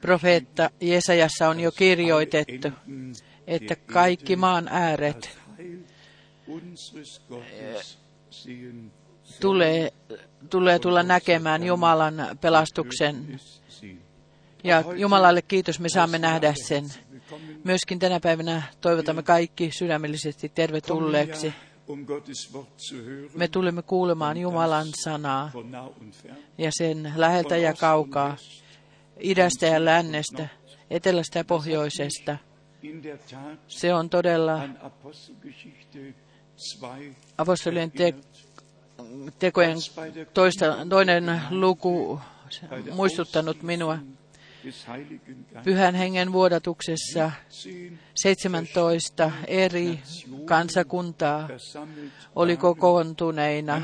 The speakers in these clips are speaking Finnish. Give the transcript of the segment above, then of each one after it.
Profeetta Jesajassa on jo kirjoitettu, että kaikki maan ääret tulee, tulee tulla näkemään Jumalan pelastuksen. Ja Jumalalle kiitos, me saamme nähdä sen. Myöskin tänä päivänä toivotamme kaikki sydämellisesti tervetulleeksi. Um Me tulemme kuulemaan Jumalan sanaa ja sen läheltä ja kaukaa, idästä ja lännestä, etelästä ja pohjoisesta. Se on todella an Apostelgeschichte 2 apostolien te- tekojen toista, toinen luku muistuttanut minua. Pyhän hengen vuodatuksessa 17 eri kansakuntaa oli kokoontuneina.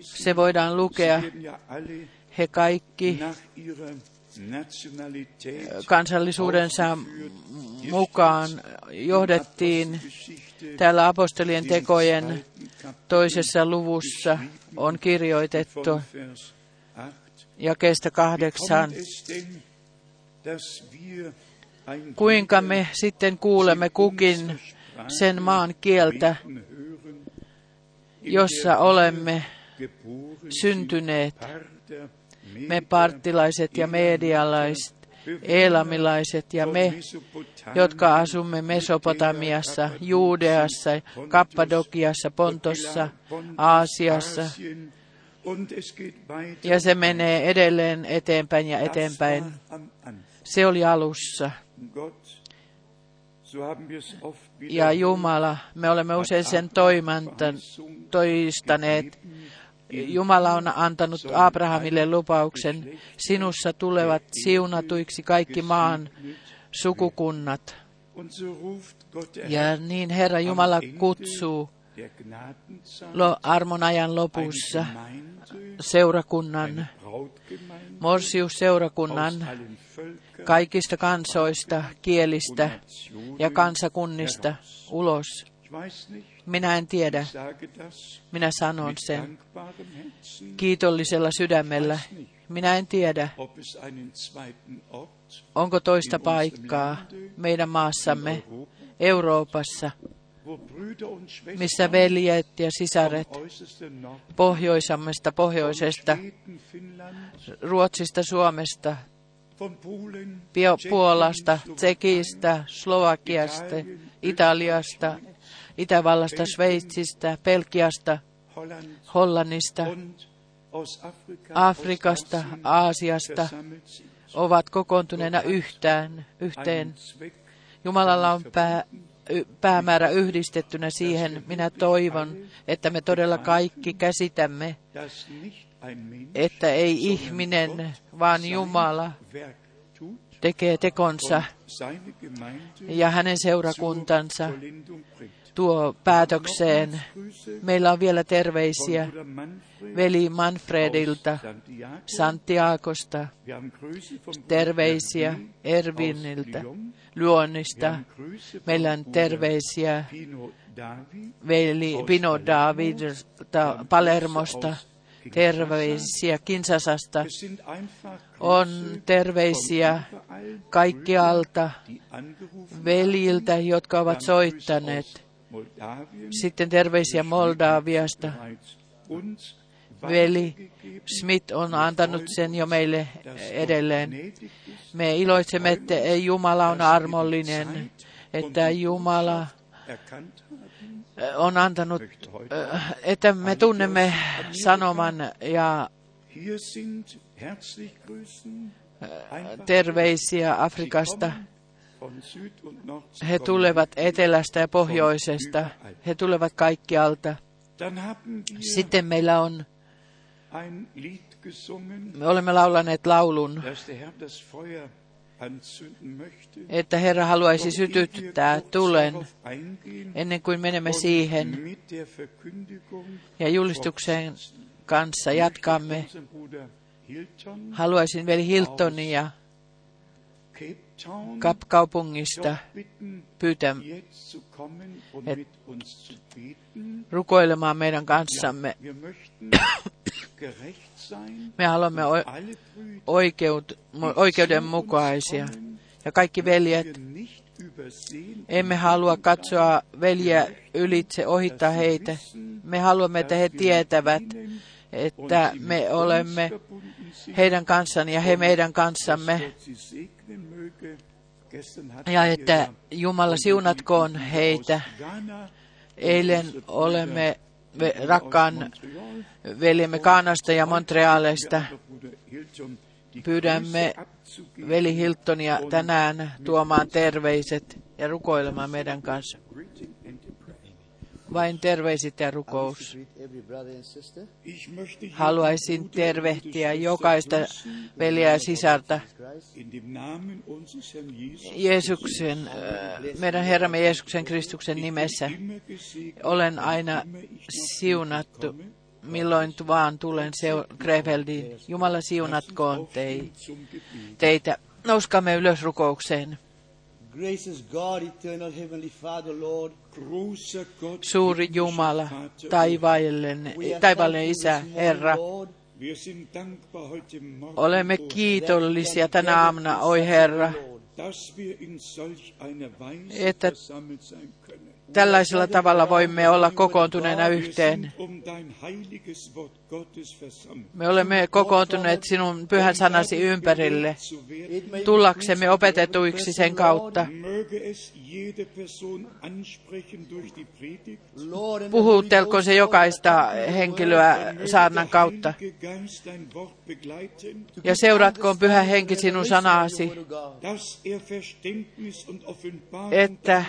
Se voidaan lukea. He kaikki kansallisuudensa mukaan johdettiin täällä apostolien tekojen toisessa luvussa on kirjoitettu von Vers 8. jakeesta kahdeksan. Kuinka me sitten kuulemme kukin sen maan kieltä, jossa olemme syntyneet, me parttilaiset ja medialaiset, eelamilaiset ja me, jotka asumme Mesopotamiassa, Juudeassa, Kappadokiassa, Pontossa, Aasiassa, Ja se menee edelleen eteenpäin ja eteenpäin. Se oli alussa. Ja Jumala, me olemme usein sen toimantan, toistaneet. Jumala on antanut Abrahamille lupauksen, sinussa tulevat siunatuiksi kaikki maan sukukunnat. Ja niin Herra Jumala kutsuu der Gnadenzeit lo, armon ajan lopussa seurakunnan, morsiusseurakunnan kaikista kansoista, kielistä ja kansakunnista ulos. Minä en tiedä, minä sanon sen kiitollisella sydämellä. Minä en tiedä, onko toista paikkaa meidän maassamme, Euroopassa, missä veljet ja sisaret pohjoisammesta, pohjoisesta, Ruotsista, Suomesta, Puolasta, Tsekistä, Slovakiasta, Italiasta, Itävallasta, Sveitsistä, Holland Hollannista, Afrikasta, Aasiasta ovat kokoontuneena yhteen, yhteen. Jumalalla on pää, päämäärä yhdistettynä siihen. Minä toivon, että me todella kaikki käsitämme, että ei ihminen, vaan Jumala tekee tekonsa ja hänen seurakuntansa tuo päätökseen. Meillä on vielä terveisiä veli Manfredilta, Santiago. Santiagosta, terveisiä Erviniltä, Luonnista. Meillä on terveisiä veli Pino Davidilta Palermosta, terveisiä Kinsasasta, on terveisiä kaikkialta veljiltä, jotka ovat soittaneet. Sitten terveisiä Moldaviasta. Veli. Smith on antanut sen jo meille edelleen. Me iloitsemme, että Jumala on armollinen, että Jumala haben. on antanut, äh, että me tunnemme sanoman ja. Einfach terveisiä Afrikasta. He tulevat etelästä ja pohjoisesta. He tulevat kaikkialta. Sitten meillä on, me olemme laulaneet laulun, että Herra haluaisi sytyttää tulen ennen kuin menemme siihen ja julistuksen kanssa jatkamme. Haluaisin veli Hiltonia Kapkaupungista pyytää rukoilemaan meidän kanssamme. Me haluamme oikeut, oikeudenmukaisia. Ja kaikki veljet, emme halua katsoa veljiä ylitse, ohittaa heitä. Me haluamme, että he tietävät, että me olemme heidän kanssaan ja he meidän kanssamme. Ja että Jumala siunatkoon heitä. Eilen olemme rakkaan veljemme Kaanasta ja Montrealista. Pyydämme veli Hiltonia tänään tuomaan terveiset ja rukoilemaan meidän kanssa. Vain terveiset ja rukous. Haluaisin tervehtiä jokaista veljeä ja sisarta Jeesuksen, äh, meidän Herramme Jeesuksen Kristuksen nimessä. Olen aina siunattu, milloin vaan tulen Krefeldiin. Jumala siunatkoon tei, teitä. Nouskaamme ylös rukoukseen. Gracious God, eternal heavenly Father, Lord. Suuri Jumala, taivaallinen, taivaallinen Isä, Herra, olemme kiitollisia tänä aamuna, oi Herra, että tällaisella tavalla voimme olla kokoontuneena yhteen. Me olemme kokoontuneet sinun pyhän sanasi ympärille, tullaksemme opetetuiksi sen kautta. Puhutelko se jokaista henkilöä saarnan kautta. Ja seuratkoon pyhä henki sinun sanaasi, että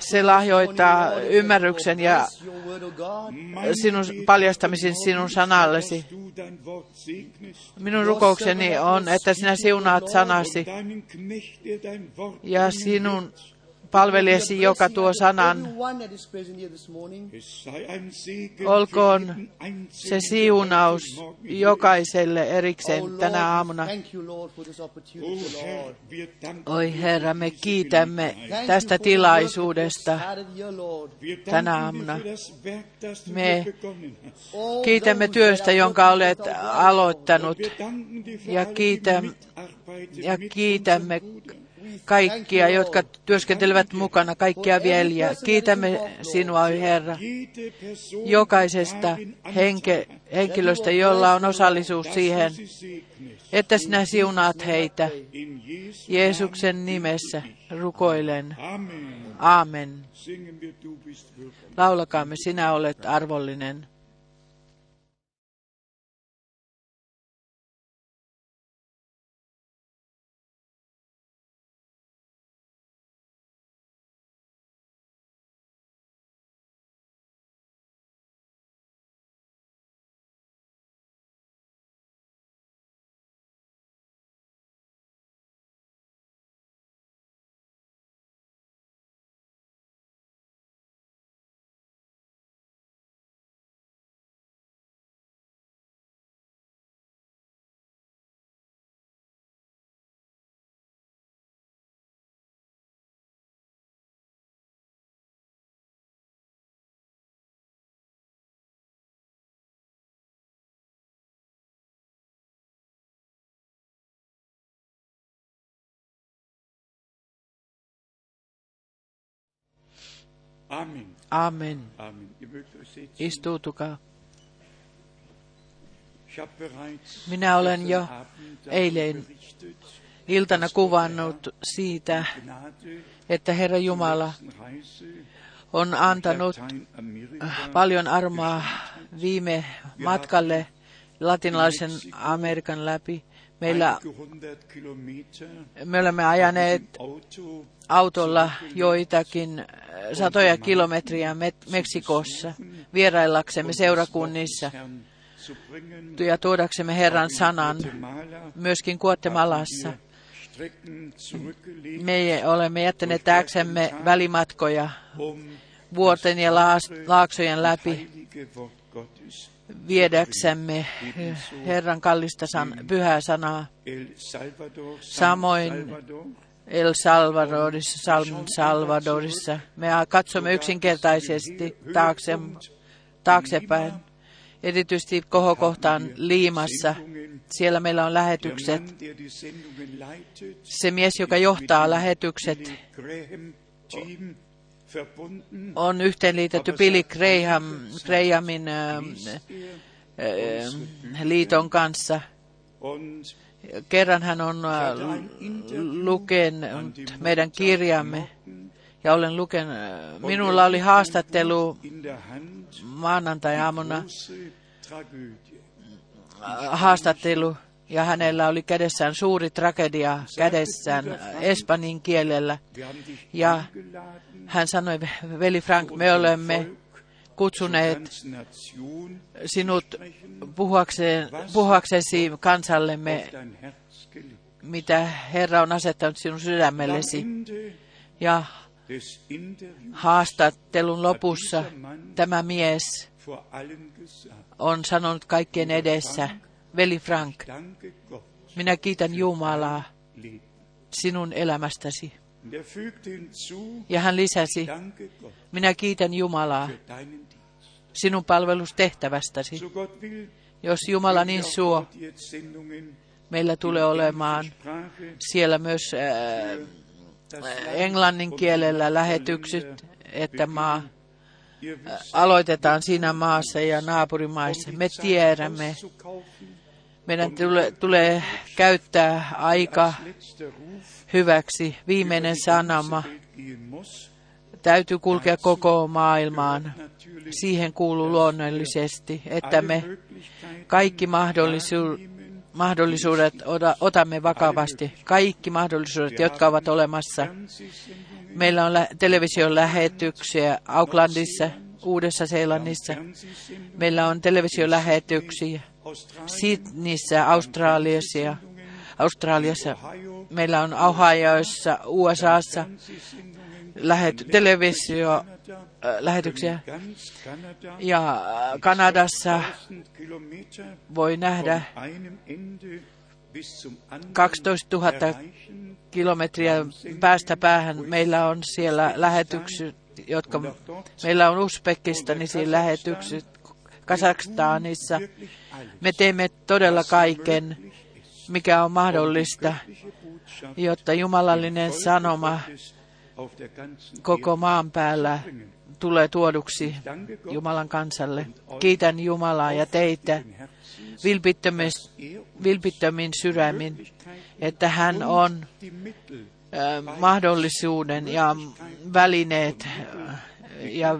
se lahjoittaa ymmärryksen ja sinun paljastamisen sinun sanallesi. Minun rukoukseni on, että sinä siunaat sanasi ja sinun palvelijasi, joka tuo sanan, olkoon se siunaus jokaiselle erikseen oh tänä aamuna. Oi Herra, me kiitämme tästä tilaisuudesta tänä aamuna. Me kiitämme työstä, jonka olet aloittanut. Ja kiitämme, ja kiitämme kaikkia, jotka työskentelevät mukana, kaikkia veljiä. Kiitämme sinua, Herra, jokaisesta henke, henkilöstä, jolla on osallisuus siihen, että sinä siunaat heitä. Jeesuksen nimessä rukoilen. Aamen. Laulakaamme, sinä olet arvollinen. Amen. Istuutukaa. Minä olen jo eilen iltana kuvannut siitä, että Herra Jumala on antanut paljon armoa viime matkalle latinalaisen Amerikan läpi. Meillä me olemme ajaneet autolla joitakin äh, satoja kilometriä Met- Meksikossa vieraillaksemme seurakunnissa ja tuodaksemme Herran sanan myöskin zurückgelegt, Me olemme jättäneet taaksemme välimatkoja vuorten ja laaksojen läpi viedäksemme Herran kallista san- pyhää sanaa. Samoin El Salvadorissa, San Salvadorissa. Me katsomme yksinkertaisesti taakse, taaksepäin erityisesti kohokohtaan Liimassa. Siellä meillä on lähetykset. Se mies, joka johtaa lähetykset, on yhteenliitetty Billy Graham, Grahamin äh, äh, liiton kanssa. Kerran hän on äh, lukenut meidän kirjamme. Ja olen lukenut, minulla oli haastattelu maanantai-aamuna. Äh, haastattelu. Ja hänellä oli kädessään suuri tragedia kädessään äh, espanjan kielellä. Ja hän sanoi, veli Frank, me olemme kutsuneet sinut puhuakseen, puhuaksesi kansallemme, mitä Herra on asettanut sinun sydämellesi. Ja haastattelun lopussa tämä mies on sanonut kaikkien edessä, veli Frank, minä kiitän Jumalaa sinun elämästäsi. Ja hän lisäsi, minä kiitän Jumalaa sinun palvelustehtävästäsi. Jos Jumala niin suo, meillä tulee olemaan siellä myös äh, das englannin kielellä lähetykset, että maa wisst, aloitetaan siinä maassa ja naapurimaissa. Me tiedämme, meidän tule, tulee käyttää aika hyväksi. Viimeinen muss, täytyy kulkea koko maailmaan. Siihen kuuluu luonnollisesti, että me kaikki mahdollisuudet ota- otamme vakavasti. Kaikki mahdollisuudet, jotka ovat olemassa. Meillä on television lähetyksiä Aucklandissa, Uudessa-Seelannissa. Meillä on televisiolähetyksiä Sydneyssä, Australiassa, Australiassa. Meillä on Ohioissa, USAssa lähet- televisio, äh, lähetyksiä. Ja äh, Kanadassa 1000 Kilometer voi nähdä von einem Ende bis zum anderen 12 000 erreichen. kilometriä päästä päähän. Meillä on siellä lähetykset, jotka meillä on Uzbekistanissa lähetykset, Kazakstanissa. Me teemme todella kaiken, mikä on mahdollista, jotta jumalallinen sanoma koko maan päällä tulee tuoduksi Jumalan kansalle. Kiitän Jumalaa ja teitä vilpittömin sydämin, että hän on mahdollisuuden ja välineet ja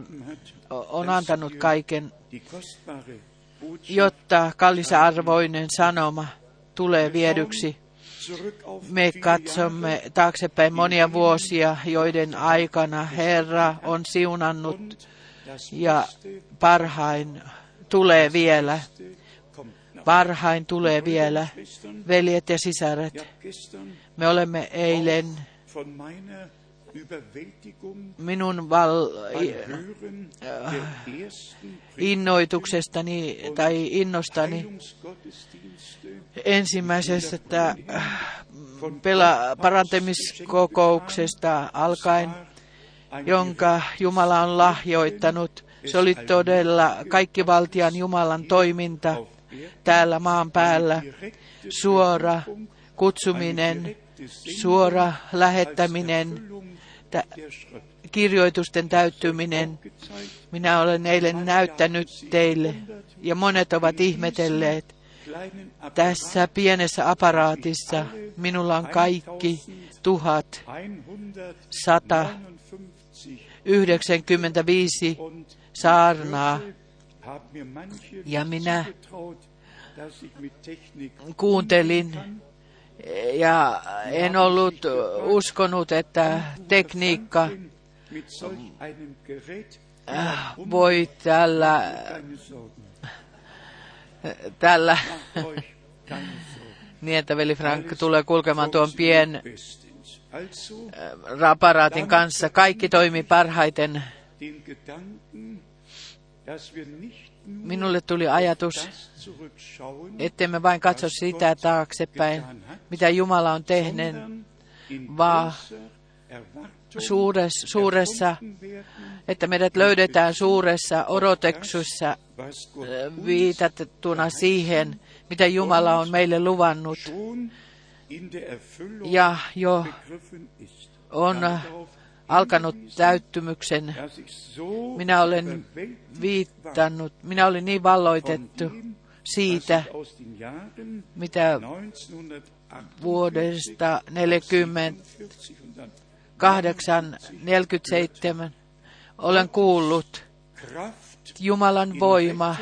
on antanut kaiken, jotta kallisarvoinen sanoma tulee viedyksi. Me katsomme taaksepäin monia vuosia, joiden aikana Herra on siunannut ja parhain tulee vielä. Parhain tulee vielä. Veljet ja sisaret, me olemme eilen minun val, innoituksestani tai innostani ensimmäisestä äh, pela, parantamiskokouksesta alkaen, jonka Jumala on lahjoittanut. Se oli todella kaikkivaltian Jumalan toiminta täällä maan päällä. Suora kutsuminen, suora lähettäminen, tä- kirjoitusten täyttyminen. Minä olen eilen näyttänyt teille, ja monet ovat ihmetelleet, tässä pienessä aparaatissa minulla on kaikki tuhat 159 95 und saarnaa. Ja minä Kuuntelin ja en ollut uskonut, että tekniikka äh, voi tällä, tällä niin, että veli Frank tulee kulkemaan tuon pien äh, aparaatin kanssa. Kaikki toimi parhaiten. Minulle tuli ajatus, ettemme vain katso sitä taaksepäin, mitä Jumala on tehnyt, vaan suuressa, werden, että meidät löydetään suuressa odoteksussa äh, viitattuna siihen, mitä Jumala on meille luvannut. Ja jo on alkanut täyttymyksen. Minä olen viitannut, minä olin niin valloitettu siitä, mitä 1948 vuodesta 40 47 und dann 8, 47 olen kuullut. Jumalan voima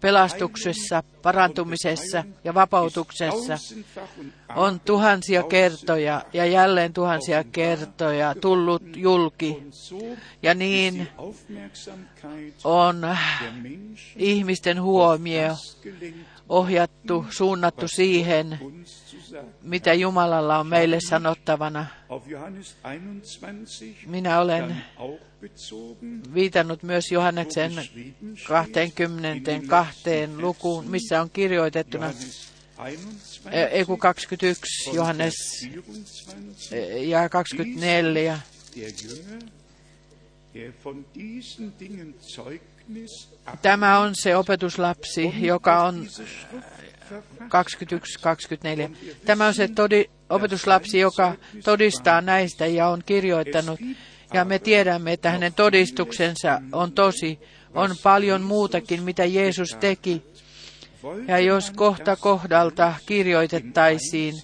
pelastuksessa, parantumisessa ja vapautuksessa on tuhansia kertoja ja jälleen tuhansia kertoja tullut julki. Ja niin on ihmisten huomio ohjattu, suunnattu siihen, mitä Jumalalla on meille sanottavana. Minä olen viitannut myös Johanneksen 22 lukuun, missä on kirjoitettuna Eku 21, Johannes ja 24. Tämä on se opetuslapsi, joka on 21-24. Tämä on se todi, opetuslapsi, joka todistaa näistä ja on kirjoittanut. Ja me tiedämme, että hänen todistuksensa on tosi. On paljon muutakin, mitä Jeesus teki. Ja jos kohta kohdalta kirjoitettaisiin,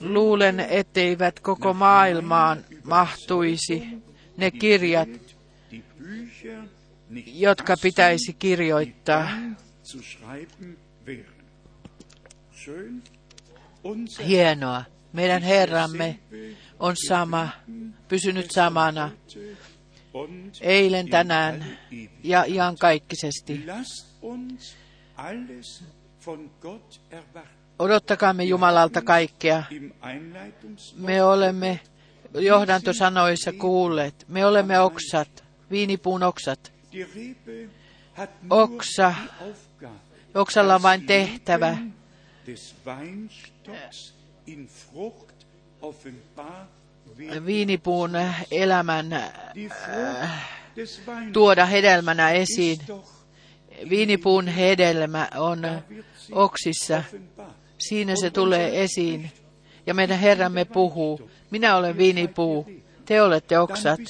luulen, etteivät koko maailmaan mahtuisi ne kirjat, jotka pitäisi kirjoittaa. Hienoa. Meidän Herramme on sama, pysynyt samana eilen, tänään ja iankaikkisesti. Odottakaamme Jumalalta kaikkea. Me olemme johdantosanoissa kuulleet. Me olemme oksat, viinipuun oksat. Oksa, oksalla on vain tehtävä viinipuun elämän äh, tuoda hedelmänä esiin. Viinipuun hedelmä on oksissa. Siinä se tulee esiin. Ja meidän Herramme puhuu. Minä olen viinipuu, te olette oksat.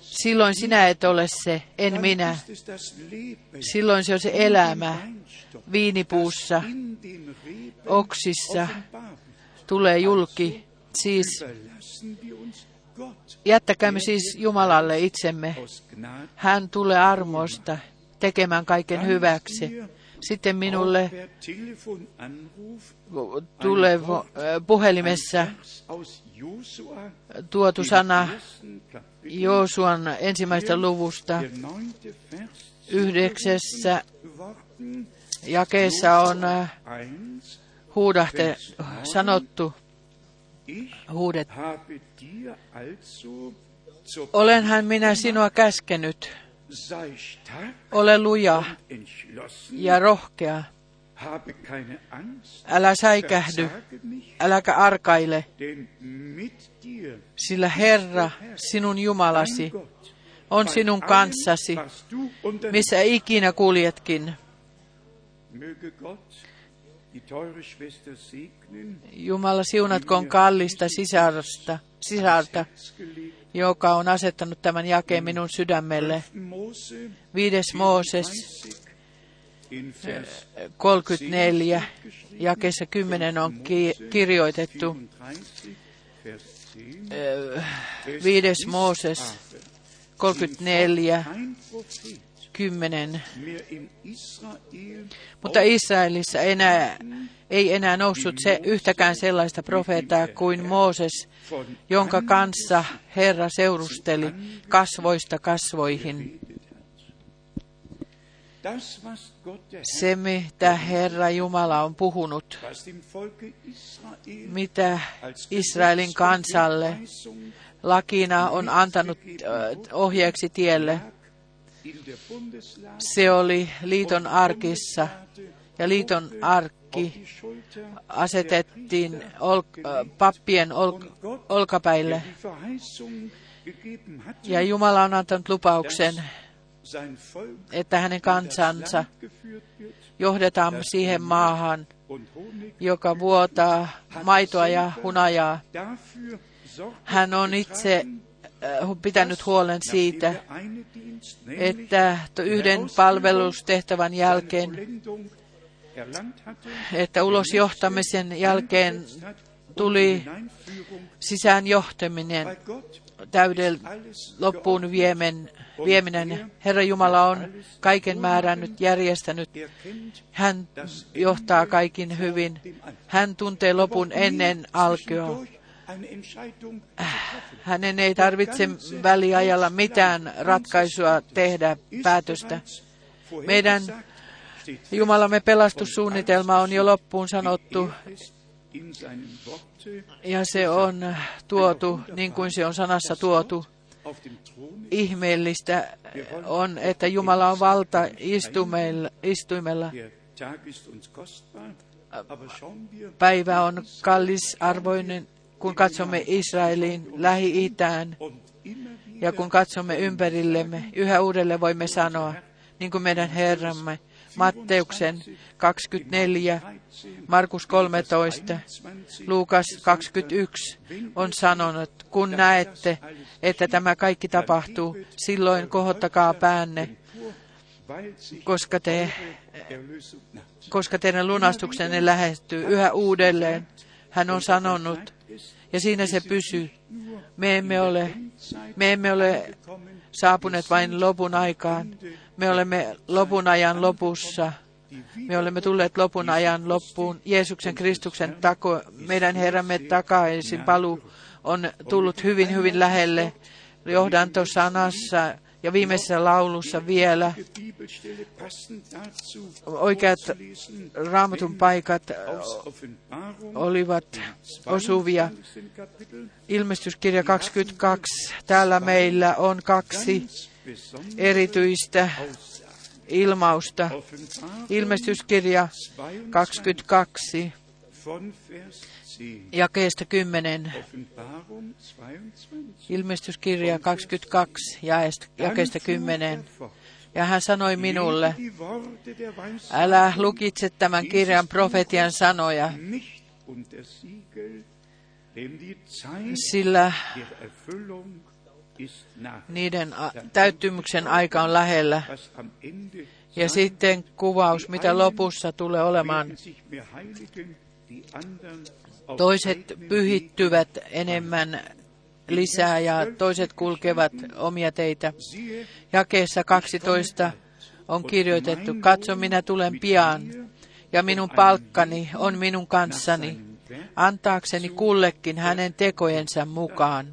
Silloin sinä et ole se, en minä. Silloin se on se elämä viinipuussa, oksissa, tulee julki. Siis jättäkäämme siis Jumalalle itsemme. Hän tulee armosta tekemään kaiken hyväksi. Sitten minulle tulee puhelimessa tuotu sana Joosuan ensimmäistä luvusta yhdeksässä jakeessa on huudahte sanottu, huudet. Olenhan minä sinua käskenyt. Ole luja ja rohkea. Älä säikähdy, äläkä arkaile, sillä Herra, sinun Jumalasi, on sinun kanssasi, missä ikinä kuljetkin. Jumala siunatkoon kallista sisarsta, sisarta, joka on asettanut tämän jakeen minun sydämelle. Viides Mooses 34, jakeessa 10 on ki- kirjoitettu. Viides Mooses 34, 10. Mutta Israelissa enää, ei enää noussut se yhtäkään sellaista profeettaa kuin Mooses, jonka kanssa Herra seurusteli kasvoista kasvoihin. Se, mitä Herra Jumala on puhunut, mitä Israelin kansalle lakina on antanut ohjeeksi tielle, se oli liiton arkissa ja liiton arkki asetettiin ol, pappien ol, olkapäille. Ja Jumala on antanut lupauksen, että hänen kansansa johdetaan siihen maahan, joka vuotaa maitoa ja hunajaa. Hän on itse pitänyt huolen siitä, että yhden palvelustehtävän jälkeen, että ulosjohtamisen jälkeen tuli sisään johtaminen, alles loppuun viemen, vieminen. Herra Jumala on kaiken määrännyt, järjestänyt. Er Hän johtaa kaikin hyvin. Hän tuntee lopun ennen alkua. Treffen. Hänen ei tarvitse väliajalla mitään ratkaisua tehdä, päätöstä. Meidän Jumalamme pelastussuunnitelma on jo loppuun sanottu ja se on tuotu niin kuin se on sanassa tuotu. Ihmeellistä on, että Jumala on valta istuimella. Päivä on kallisarvoinen, kun katsomme Israelin lähi-itään ja kun katsomme ympärillemme. Yhä uudelleen voimme sanoa, niin kuin meidän Herramme, Matteuksen 24, Markus 13, Luukas 21 on sanonut, kun näette, että tämä kaikki tapahtuu, silloin kohottakaa päänne, koska, te, koska teidän lunastuksenne lähestyy yhä uudelleen. Hän on sanonut, ja siinä se pysyy. Me emme ole, me emme ole saapuneet vain lopun aikaan. Me olemme lopun ajan lopussa. Me olemme tulleet lopun ajan loppuun. Jeesuksen Kristuksen tako, meidän Herramme takaisin paluu on tullut hyvin, hyvin lähelle johdantosanassa ja viimeisessä laulussa vielä oikeat raamatun paikat olivat osuvia. Ilmestyskirja 22. Täällä meillä on kaksi erityistä ilmausta. Ilmestyskirja 22, jakeesta 10. Ilmestyskirja 22, jakeesta 10. Ja hän sanoi minulle, älä lukitse tämän kirjan profetian sanoja, sillä niiden täyttymyksen aika on lähellä. Ja sitten kuvaus, mitä lopussa tulee olemaan. Toiset pyhittyvät enemmän lisää ja toiset kulkevat omia teitä. Jakeessa 12 on kirjoitettu, katso minä tulen pian ja minun palkkani on minun kanssani, antaakseni kullekin hänen tekojensa mukaan.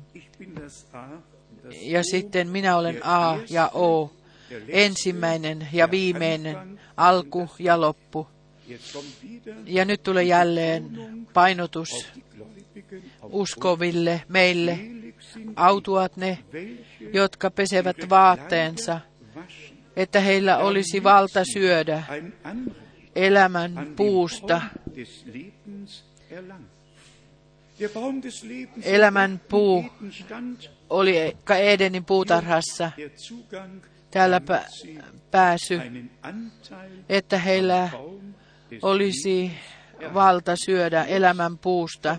Ja sitten minä olen A ja O, ensimmäinen ja viimeinen, alku ja loppu. Ja nyt tulee jälleen painotus uskoville, meille. Autuat ne, jotka pesevät vaatteensa, että heillä olisi valta syödä elämän puusta. Elämän puu oli Edenin puutarhassa täällä pääsy, että heillä olisi valta syödä elämän puusta.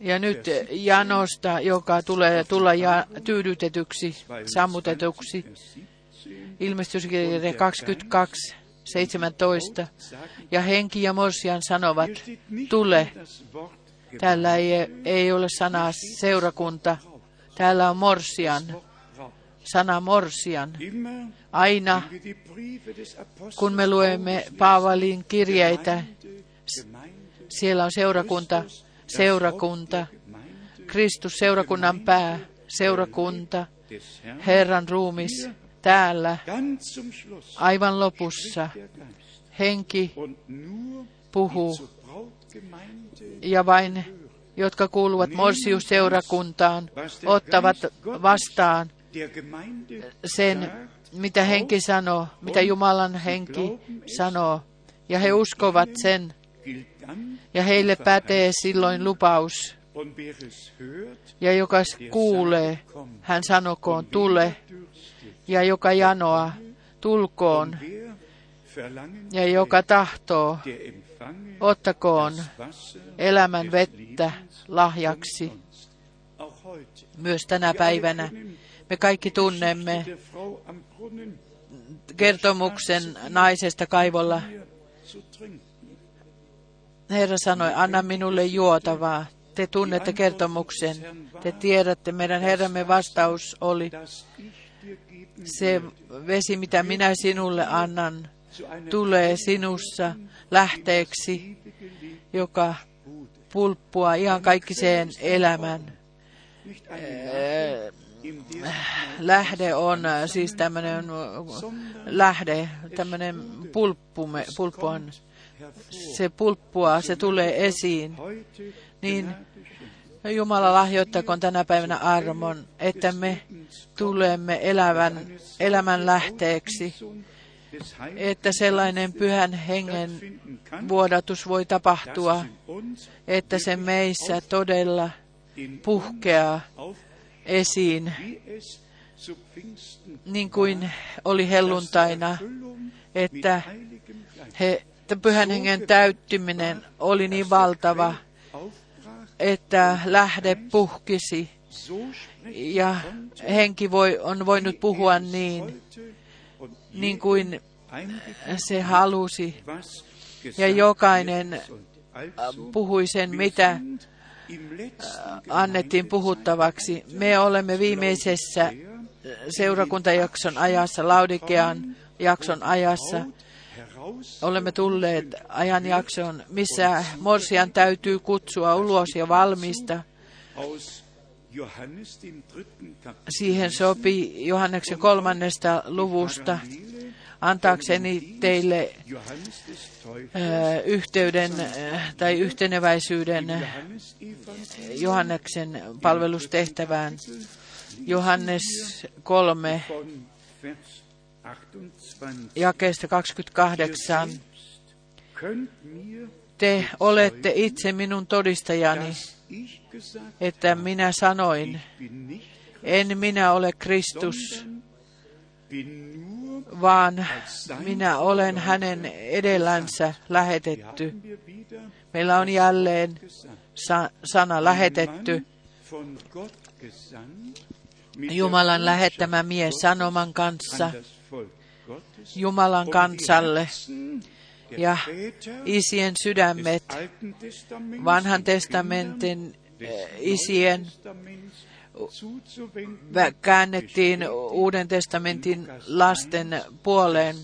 Ja nyt janosta, joka tulee tulla ja tyydytetyksi, sammutetuksi. Ilmestyskirja 22, 17. Ja henki ja morsian sanovat, tule. Täällä ei, ei ole sanaa seurakunta. Täällä on morsian. Sana morsian. Aina, kun me luemme Paavalin kirjeitä, siellä on seurakunta, seurakunta, Kristus seurakunnan pää, seurakunta, Herran ruumis täällä, aivan lopussa. Henki puhuu ja vain jotka kuuluvat Morsius-seurakuntaan, ottavat vastaan sen, mitä henki sanoo, mitä Jumalan henki sanoo. Ja he uskovat sen, ja heille pätee silloin lupaus. Ja joka kuulee, hän sanokoon, tule. Ja joka janoa, tulkoon. Ja joka tahtoo, ottakoon elämän vettä lahjaksi. Myös tänä päivänä me kaikki tunnemme kertomuksen naisesta kaivolla. Herra sanoi, anna minulle juotavaa. Te tunnette kertomuksen. Te tiedätte, meidän Herramme vastaus oli, se vesi, mitä minä sinulle annan, tulee sinussa lähteeksi, joka pulppua ihan kaikkiseen elämän. Lähde on äh, siis tämmöinen lähde, tämmöinen pulppu on, se pulppua, se tulee esiin. Niin Jumala lahjoittakoon tänä päivänä armon, että me tulemme elävän, elämän lähteeksi, että sellainen pyhän hengen vuodatus voi tapahtua, että se meissä todella puhkeaa esiin, niin kuin oli helluntaina, että he, pyhän hengen täyttyminen oli niin valtava, että lähde puhkisi ja henki voi, on voinut puhua niin, niin kuin se halusi. Ja jokainen puhui sen, mitä annettiin puhuttavaksi. Me olemme viimeisessä seurakuntajakson ajassa, Laudikean jakson ajassa. Olemme tulleet ajanjaksoon, missä Morsian täytyy kutsua ulos ja valmista. Siihen sopii Johanneksen kolmannesta luvusta antaakseni teille Yhteyden tai yhteneväisyyden Johanneksen palvelustehtävään. Johannes 3, von Vers 28 jakeesta 28. könnt mir Te olette itse minun todistajani, että minä sanoin, en minä ole Kristus, vaan minä olen hänen edellänsä lähetetty. Meillä on jälleen sa- sana lähetetty. Jumalan lähettämä mies sanoman kanssa Jumalan um kansalle ja isien sydämet, vanhan testamentin eh, isien käännettiin Uuden testamentin lasten puoleen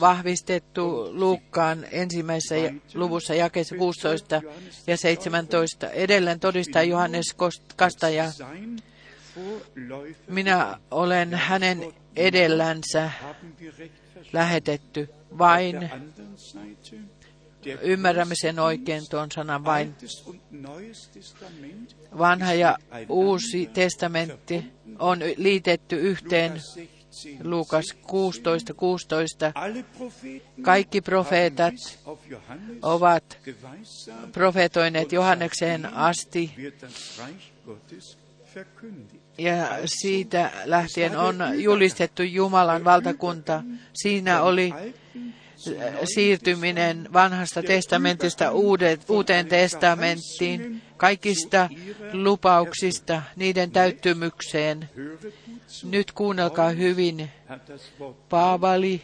vahvistettu Luukkaan ensimmäisessä luvussa jakeessa 16 ja 17. Edelleen todistaa Johannes Kastaja, minä olen hänen edellänsä lähetetty vain. Ymmärrämme sen oikein tuon sanan vain. Vanha ja uusi testamentti on liitetty yhteen Lukas 16. Luukas 16, 16. Alle Propheten Kaikki profeetat ovat profetoineet Johannekseen asti ja siitä lähtien on julistettu Jumalan valtakunta. Siinä oli siirtyminen vanhasta testamentista uuteen testamenttiin, kaikista lupauksista niiden täyttymykseen. Nyt kuunnelkaa hyvin. Paavali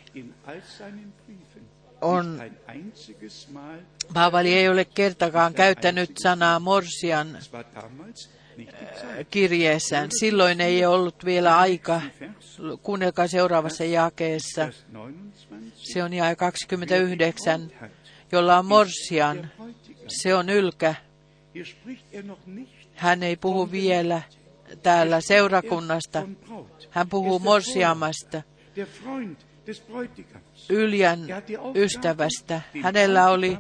on, Paavali ei ole kertakaan käyttänyt sanaa morsian Zeit. kirjeessään. Silloin ei ollut vielä aika. Kuunnelkaa seuraavassa jakeessa. Vers 29. Se on jae 29, jolla on morsian. Se on ylkä. Hän ei puhu vielä täällä seurakunnasta. Hän puhuu morsiamasta. Yljän ystävästä. Hänellä oli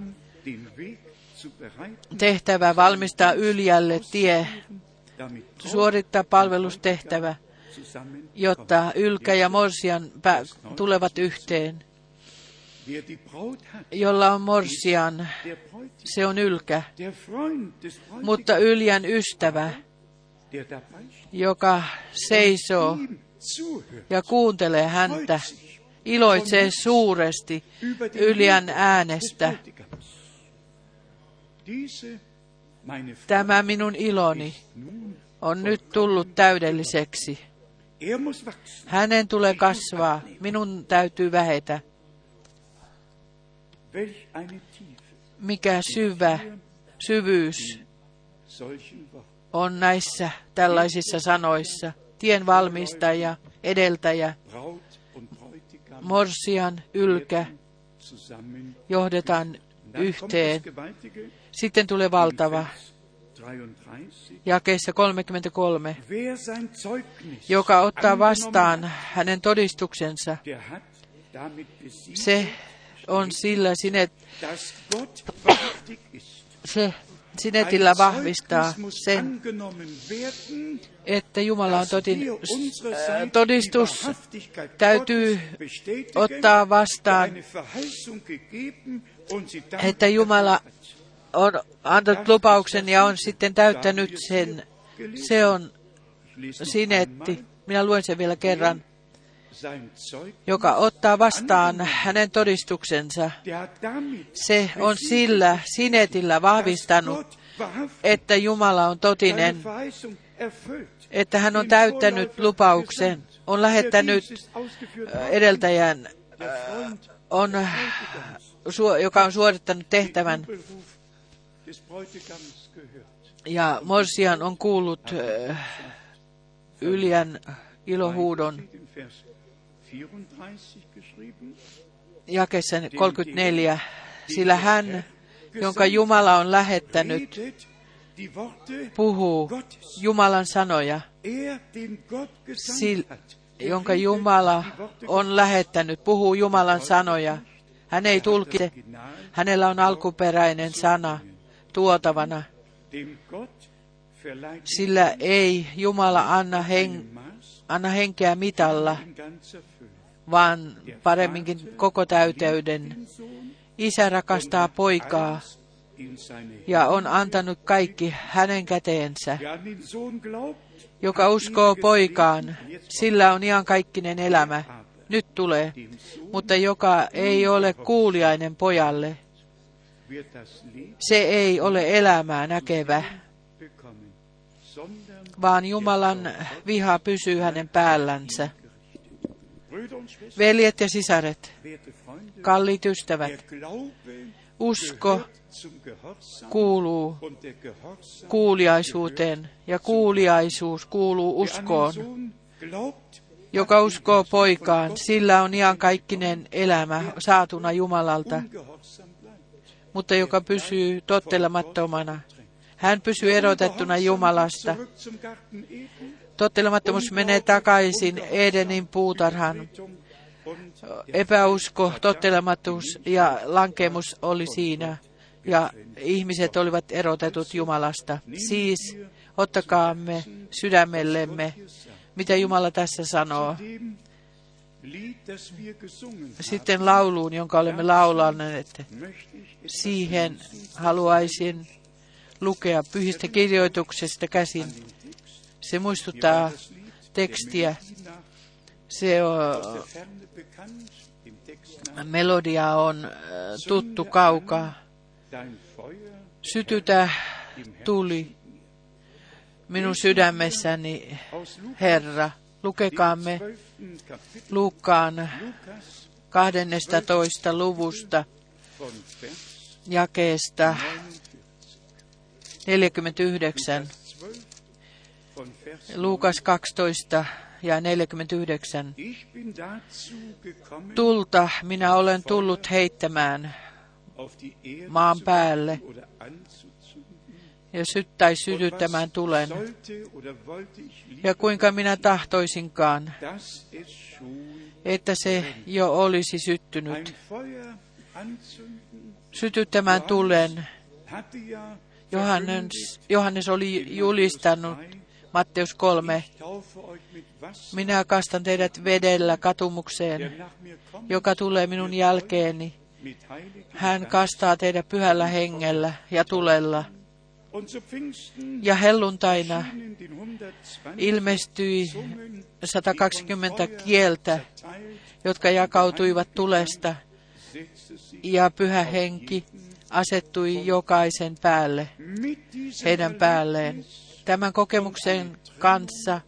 tehtävä valmistaa Yljälle tie, suorittaa palvelustehtävä, jotta Ylkä ja Morsian tulevat yhteen. Jolla on Morsian, se on Ylkä, mutta Yljän ystävä, joka seisoo ja kuuntelee häntä, iloitsee suuresti Yljän äänestä. Tämä minun iloni on nyt tullut täydelliseksi. er. Hänen tulee kasvaa, minun täytyy vähetä. Mikä syvä syvyys on näissä tällaisissa sanoissa. Tien valmistaja, edeltäjä, morsian, ylkä johdetaan yhteen. Sitten tulee valtava, Vers 33. jakeessa 33, Wer sein Zeugnis joka ottaa vastaan hänen todistuksensa. Se on sillä sinet, se sinetillä vahvistaa sen, että Jumala on totin, äh, todistus täytyy ottaa vastaan, että Jumala on antanut lupauksen ja on sitten täyttänyt sen. Se on sinetti. Minä luen sen vielä kerran. Joka ottaa vastaan hänen todistuksensa. Se on sillä sinetillä vahvistanut, että Jumala on totinen, että hän on täyttänyt lupauksen, on Der lähettänyt äh, edeltäjän, Freund on, joka on suorittanut tehtävän. Ja Morsian on kuullut äh, Yljän ilohuudon jakeessa 34, sillä hän, jonka Jumala on lähettänyt, puhuu. Jumalan sanoja, Er, den Gott gesandt Sil- hat, der jonka Jumala on lähettänyt, puhuu Jumalan sanoja. Hän ei tulkitse, Original, hänellä on alkuperäinen sana tuotavana, sillä ei Jumala anna, hen, anna henkeä mitalla. Vaan paremminkin koko täyteyden. Isä rakastaa poikaa ja on antanut kaikki hänen käteensä. Joka uskoo poikaan, sillä on iankaikkinen elämä. Nyt tulee. Mutta joka ei ole kuuliainen pojalle, se ei ole elämää näkevä, vaan Jumalan viha pysyy hänen päällänsä. Veljet ja sisaret, kalliit ystävät, usko kuuluu kuuliaisuuteen ja kuuliaisuus kuuluu uskoon. Joka uskoo poikaan, sillä on iankaikkinen elämä saatuna Jumalalta, mutta joka pysyy tottelemattomana. Hän pysyy erotettuna Jumalasta. Tottelemattomuus menee takaisin Edenin und Epäusko, tottelemattomuus ja lankemus oli siinä. Ja ihmiset olivat erotetut Jumalasta. Siis ottakaamme sydämellemme, mitä Jumala tässä sanoo. Sitten lauluun, jonka olemme laulaneet, siihen haluaisin lukea pyhistä kirjoituksesta käsin. Se muistuttaa tekstiä. Se melodia on tuttu kaukaa. Sytytä tuli minun sydämessäni, Herra. Lukekaamme 12. Kapitel, Luukkaan Lukas 12. luvusta jakeesta 49. Luukas 12 ja 49. Ich bin dazu gekommen, Tulta minä olen tullut heittämään maan päälle ja syt- tai Und sytyttämään tulen. Ja kuinka minä tahtoisinkaan, että se jo olisi syttynyt. Sytyttämään tulen. Johannes, Johannes oli julistanut Matteus 3. Ich taufe euch mit Wasser, Minä kastan teidät vedellä katumukseen, joka tulee minun jälkeeni. Hän kastaa teidät pyhällä hengellä ja tulella. Ja helluntaina erschienen den 120 ilmestyi Zungen, 120 kieltä, jotka jakautuivat tulesta, ja pyhä henki asettui jokaisen päälle, heidän päälleen. Tämän kokemuksen kanssa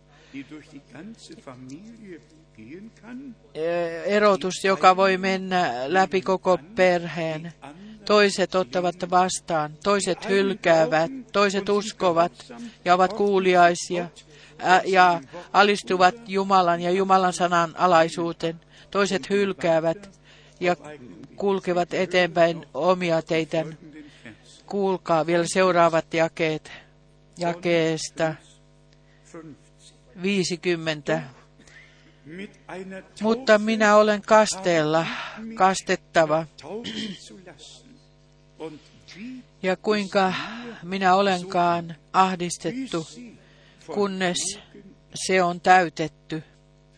eh, erotus, joka voi mennä läpi koko perheen. Toiset ottavat vastaan, toiset hylkäävät, toiset uskovat ja ovat kuuliaisia ja alistuvat Jumalan ja Jumalan sanan alaisuuteen. Toiset hylkäävät ja kulkevat eteenpäin omia Vers Kuulkaa vielä seuraavat jakeet jakeesta 50. 50. Mit einer Mutta minä olen kasteella, kastettava. Ja kuinka minä olenkaan ahdistettu, kunnes se on täytetty.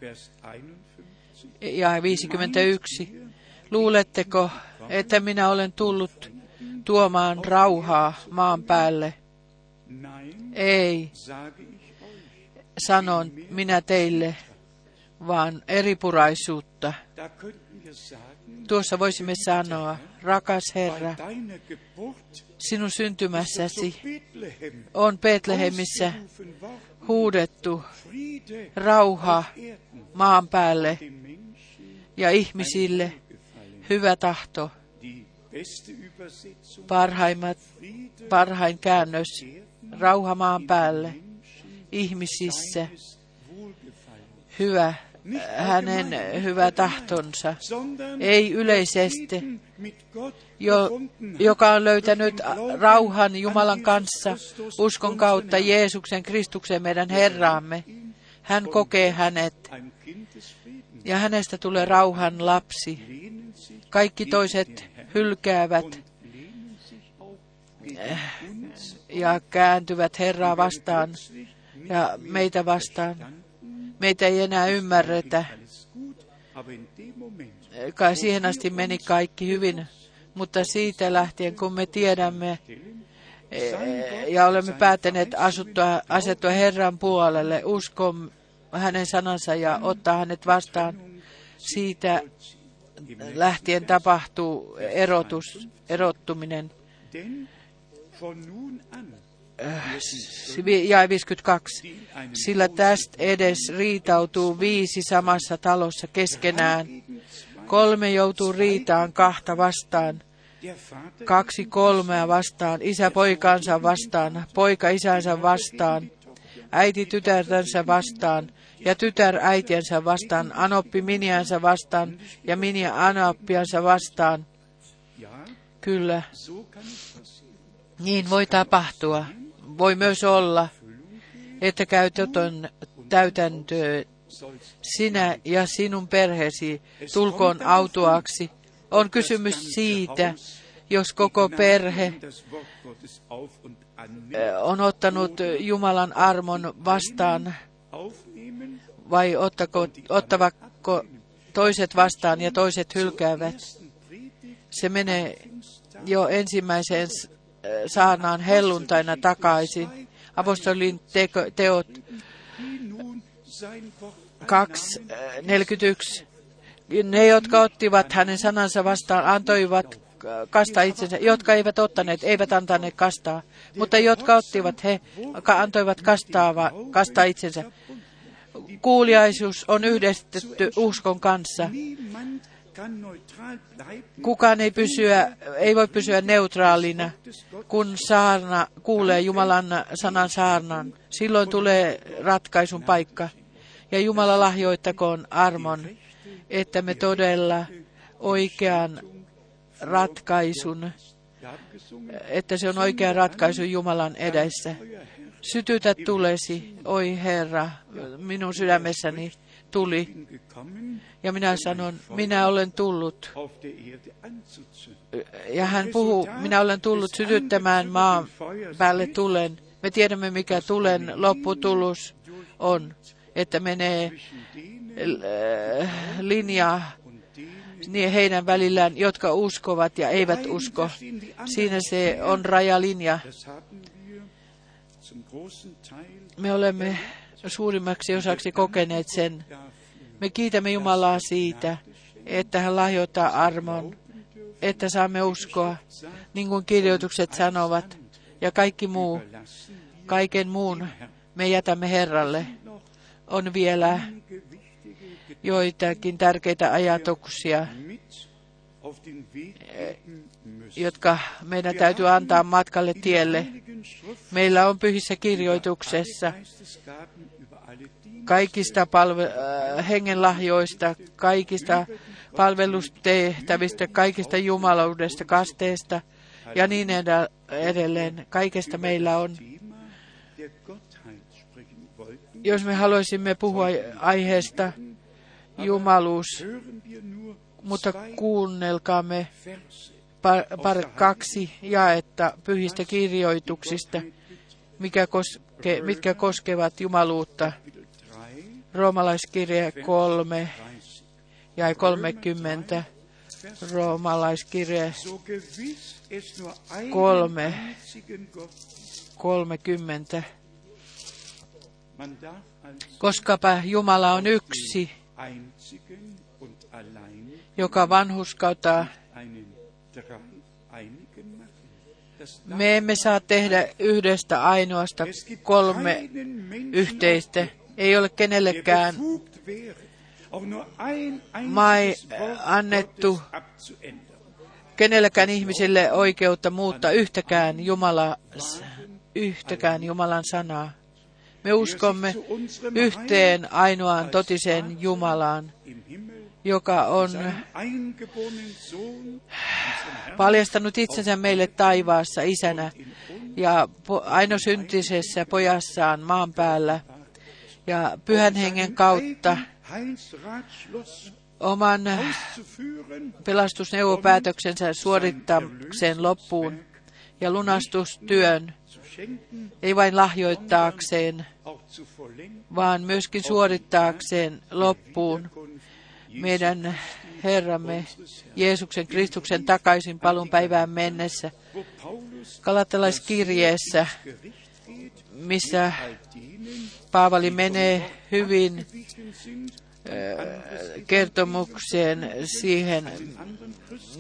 Vers 51. Ja 51. Luuletteko, että minä olen tullut tuomaan rauhaa maan päälle? Ei, sanon minä teille, vaan eripuraisuutta. Tuossa voisimme sanoa, rakas Herra, sinun syntymässäsi on Betlehemissä huudettu rauha maan päälle ja ihmisille hyvä tahto. Parhaimmat, parhain käännös, rauha maan päälle, ihmisissä, hyvä, hänen hyvä tahtonsa, ei yleisesti, jo, joka on löytänyt rauhan an Jumalan kanssa uskon kautta. Jeesuksen Kristuksen meidän Herraamme. Hän kokee hänet ja hänestä tulee rauhan lapsi. Kaikki toiset hylkäävät ja kääntyvät Herraa vastaan ja meitä vastaan. Meitä ei enää ymmärretä. siihen asti meni kaikki hyvin, mutta siitä lähtien, kun me tiedämme eh, ja olemme päättäneet asuttua, asettua Herran puolelle, uskon hänen sanansa ja ottaa hänet vastaan, siitä lähtien tapahtuu erotus, erottuminen. Ja 52. Sillä tästä edes riitautuu viisi samassa talossa keskenään. Kolme joutuu riitaan kahta vastaan, kaksi kolmea vastaan, isä poikansa vastaan, poika isänsä vastaan, äiti tytärtänsä vastaan ja tytär äitiensä vastaan, anoppi miniänsä vastaan ja minia anoppiansa vastaan. Kyllä, niin voi tapahtua. Voi myös olla, että täytäntöön Soll's sinä ja sinun perheesi tulkoon autuaksi. On kysymys siitä, jos koko perhe eh, on ottanut Jumalan armon vastaan, vai ottako, ottavako toiset vastaan ja toiset hylkäävät. Se menee jo ensimmäiseen s- saarnaan helluntaina takaisin. Apostolin teko, teot die nun sein Wort 2, eh, 41. Ne, jotka ottivat hänen sanansa vastaan, antoivat kastaa itsensä. Jotka eivät ottaneet, eivät antaneet kastaa. Mutta jotka ottivat, he antoivat kastaa, kastaa itsensä. Kuuliaisuus on yhdistetty uskon kanssa. Kukaan ei, pysyä, ei voi pysyä neutraalina, kun saarna kuulee Jumalan sanan saarnan. Silloin tulee ratkaisun paikka. Ja Jumala lahjoittakoon armon, että me todella oikean ratkaisun, että se on oikea ratkaisu Jumalan edessä. Sytytä tulesi, oi Herra, minun sydämessäni tuli. Ja minä sanon, minä olen tullut ja hän puhuu, minä olen tullut sytyttämään maan päälle tulen. Me tiedämme, mikä tulen lopputulos on, että menee äh, linja niin heidän välillään, jotka uskovat ja eivät usko. Siinä se on rajalinja. Me olemme suurimmaksi osaksi kokeneet sen. Me kiitämme Jumalaa siitä, että hän lahjoittaa armon, että saamme uskoa, niin kuin kirjoitukset sanovat, ja kaikki muu, kaiken muun me jätämme Herralle. On vielä joitakin tärkeitä ajatuksia, jotka meidän täytyy antaa matkalle tielle. Meillä on pyhissä kirjoituksessa kaikista palve- äh, hengenlahjoista, kaikista palvelustehtävistä, kaikista jumalaudesta, kasteesta ja niin edelleen. Kaikesta meillä on. Jos me haluaisimme puhua aiheesta jumaluus, mutta kuunnelkaamme par, par kaksi jaetta pyhistä kirjoituksista, mikä koske, mitkä koskevat jumaluutta. Roomalaiskirja 3 ja 30. Roomalaiskirja 3, 30. Koskapa Jumala on yksi, joka vanhuskauttaa. Me emme saa tehdä yhdestä ainoasta kolme yhteistä. Ei ole kenellekään mai annettu. kenellekään ihmisille oikeutta muuttaa yhtäkään, Jumala, yhtäkään Jumalan sanaa. Me uskomme yhteen ainoaan totiseen Jumalaan, joka on paljastanut itsensä meille taivaassa isänä. ja ainosyntisessä pojassaan maan päällä. Ja pyhän hengen kautta oman pelastusneuvopäätöksensä suorittaakseen loppuun ja lunastustyön ei vain lahjoittaakseen, vaan myöskin suorittaakseen loppuun meidän Herramme Jeesuksen Kristuksen takaisin palun päivään mennessä. Kalatalaiskirjeessä, missä Paavali menee hyvin kertomukseen siihen,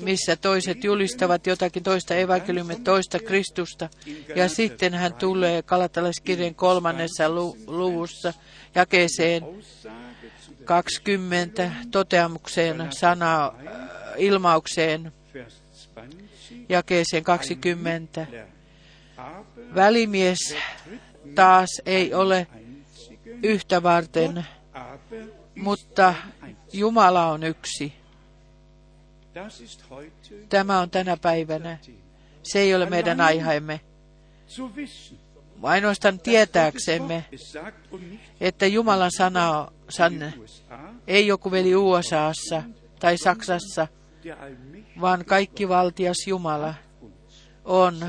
missä toiset julistavat jotakin toista evankeliumia, toista Kristusta. Ja sitten hän tulee Kalatalaiskirjan kolmannessa luvussa jakeeseen 20 toteamukseen sana ilmaukseen jakeeseen 20. Välimies taas ei ole yhtä varten, mutta Jumala on yksi. Tämä on tänä päivänä. Se ei ole meidän aiheemme. Ainoastaan tietääksemme, että Jumalan sana sanne, ei joku veli USAssa tai Saksassa, vaan kaikki valtias Jumala on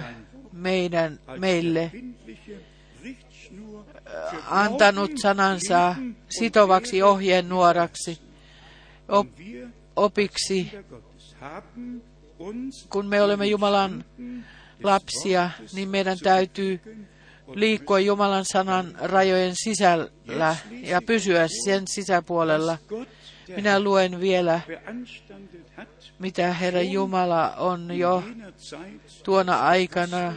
meidän, meille antanut sanansa sitovaksi ohjenuoraksi, op, opiksi, kun me olemme Jumalan lapsia, niin meidän täytyy liikkua Jumalan sanan rajojen sisällä ja pysyä sen sisäpuolella. Minä luen vielä, mitä Herra Jumala on jo tuona aikana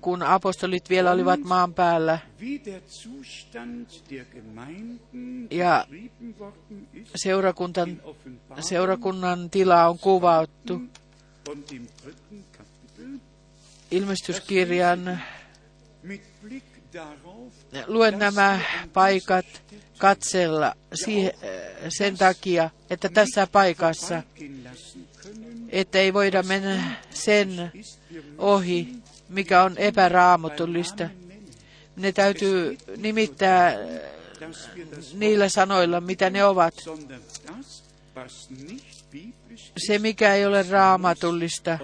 kun apostolit vielä olivat maan päällä. Ja seurakuntan, seurakunnan tila on kuvattu ilmestyskirjan. Luen nämä paikat katsella sen takia, että tässä paikassa, että ei voida mennä sen ohi, mikä on epäraamotullista. Ne täytyy nimittää niillä sanoilla, mitä ne ovat. Se, mikä ei ole raamatullista,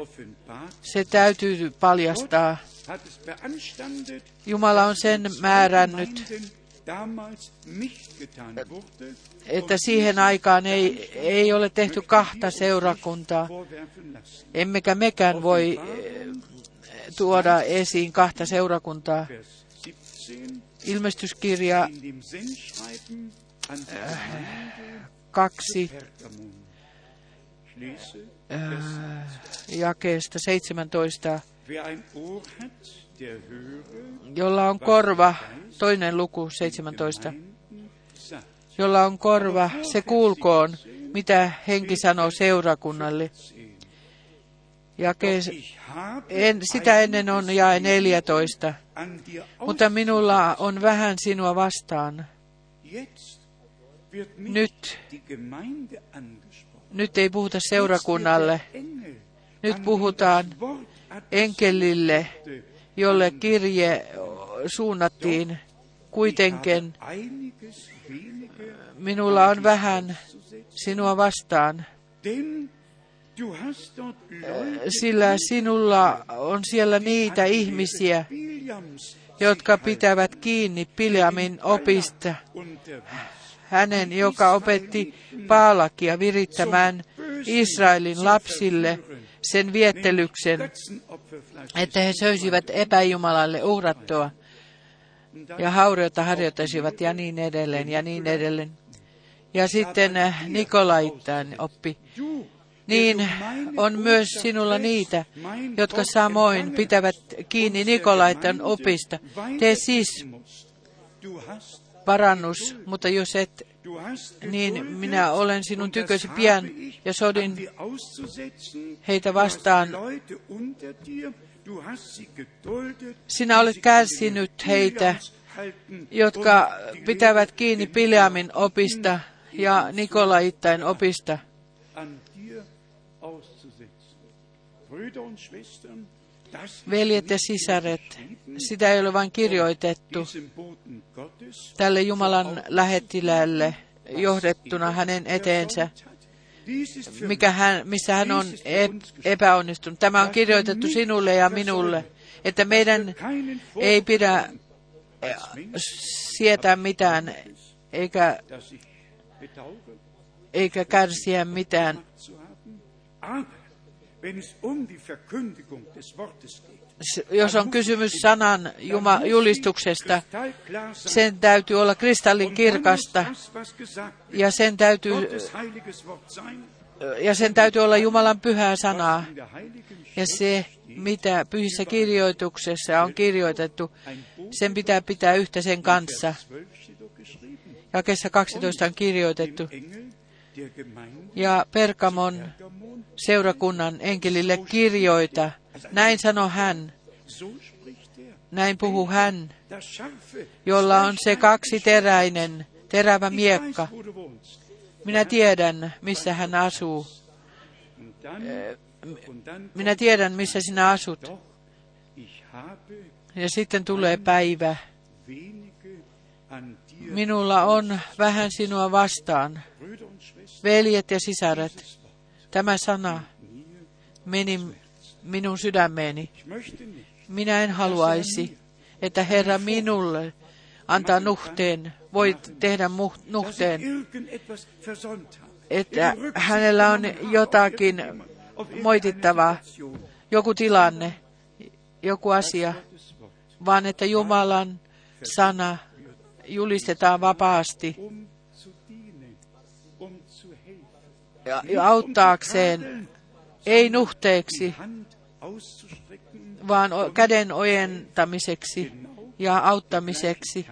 se täytyy paljastaa. Jumala on sen määrännyt, että siihen aikaan ei, ei ole tehty kahta seurakuntaa, emmekä mekään voi eh, tuoda esiin kahta seurakuntaa. Vers 17 Ilmestyskirja Gemeinde kaksi jakeesta 17. wer ein Ohr hat, der höre, Jolla on korva, toinen luku 17. Gemeinden sagt. Jolla on korva, se kuulkoon, mitä henki sanoo seurakunnalle. Jake, en, sitä ennen on jae 14. an dir Mutta minulla on vähän sinua vastaan. Nyt. Nyt ei puhuta seurakunnalle. Nyt puhutaan enkelille, jolle kirje suunnattiin. Kuitenkin minulla on vähän sinua vastaan, sillä sinulla on siellä niitä ihmisiä, jotka pitävät kiinni Piljamin opista. Hänen, joka opetti Paalakia virittämään Israelin lapsille sen viettelyksen, että he söisivät epäjumalalle uhrattua ja hauriota harjoittaisivat ja niin edelleen ja niin edelleen. Ja sitten äh, Nikolaittain oppi. Niin on myös sinulla niitä, jotka samoin pitävät kiinni Nikolaitan opista. Tee siis parannus, mutta jos et, niin minä olen sinun tykösi pian ja sodin heitä vastaan. Sinä olet kärsinyt heitä, jotka pitävät kiinni Piljamin opista ja Nikolaittain opista. Veljet ja sisaret, sitä ei ole vain kirjoitettu tälle Jumalan lähettilälle johdettuna hänen eteensä, mikä hän, missä hän on ep- epäonnistunut. Tämä on kirjoitettu sinulle ja minulle, että meidän ei pidä eh, sietää mitään eikä, eikä kärsiä mitään. Jos on kysymys sanan Juma, julistuksesta, sen täytyy olla kristallin Und dann muss kirkasta das, was gesagt wird, ja sen täytyy, ja sen täytyy olla Jumalan pyhää sanaa. Ja se, mitä pyhissä kirjoituksessa on kirjoitettu, sen pitää pitää yhtä sen kanssa. Vers 12 steht doch geschrieben. Jakessa 12 on kirjoitettu. Ja Pergamon, seurakunnan enkelille kirjoita. Näin sanoi hän, näin puhuu hän, jolla on se kaksiteräinen, terävä Ich weiß, miekka. Minä tiedän, missä hän asuu. Minä tiedän, missä sinä asut. Ja sitten tulee päivä. Minulla on vähän sinua vastaan, veljet ja sisaret. Tämä sana meni minun sydämeeni. Minä en haluaisi, että Herra minulle antaa nuhteen, voit tehdä nuhteen, että hänellä on jotakin moitittavaa, joku tilanne, joku asia, vaan että Jumalan sana julistetaan vapaasti auttaakseen, ei nuhteeksi, vaan käden ojentamiseksi ja auttamiseksi.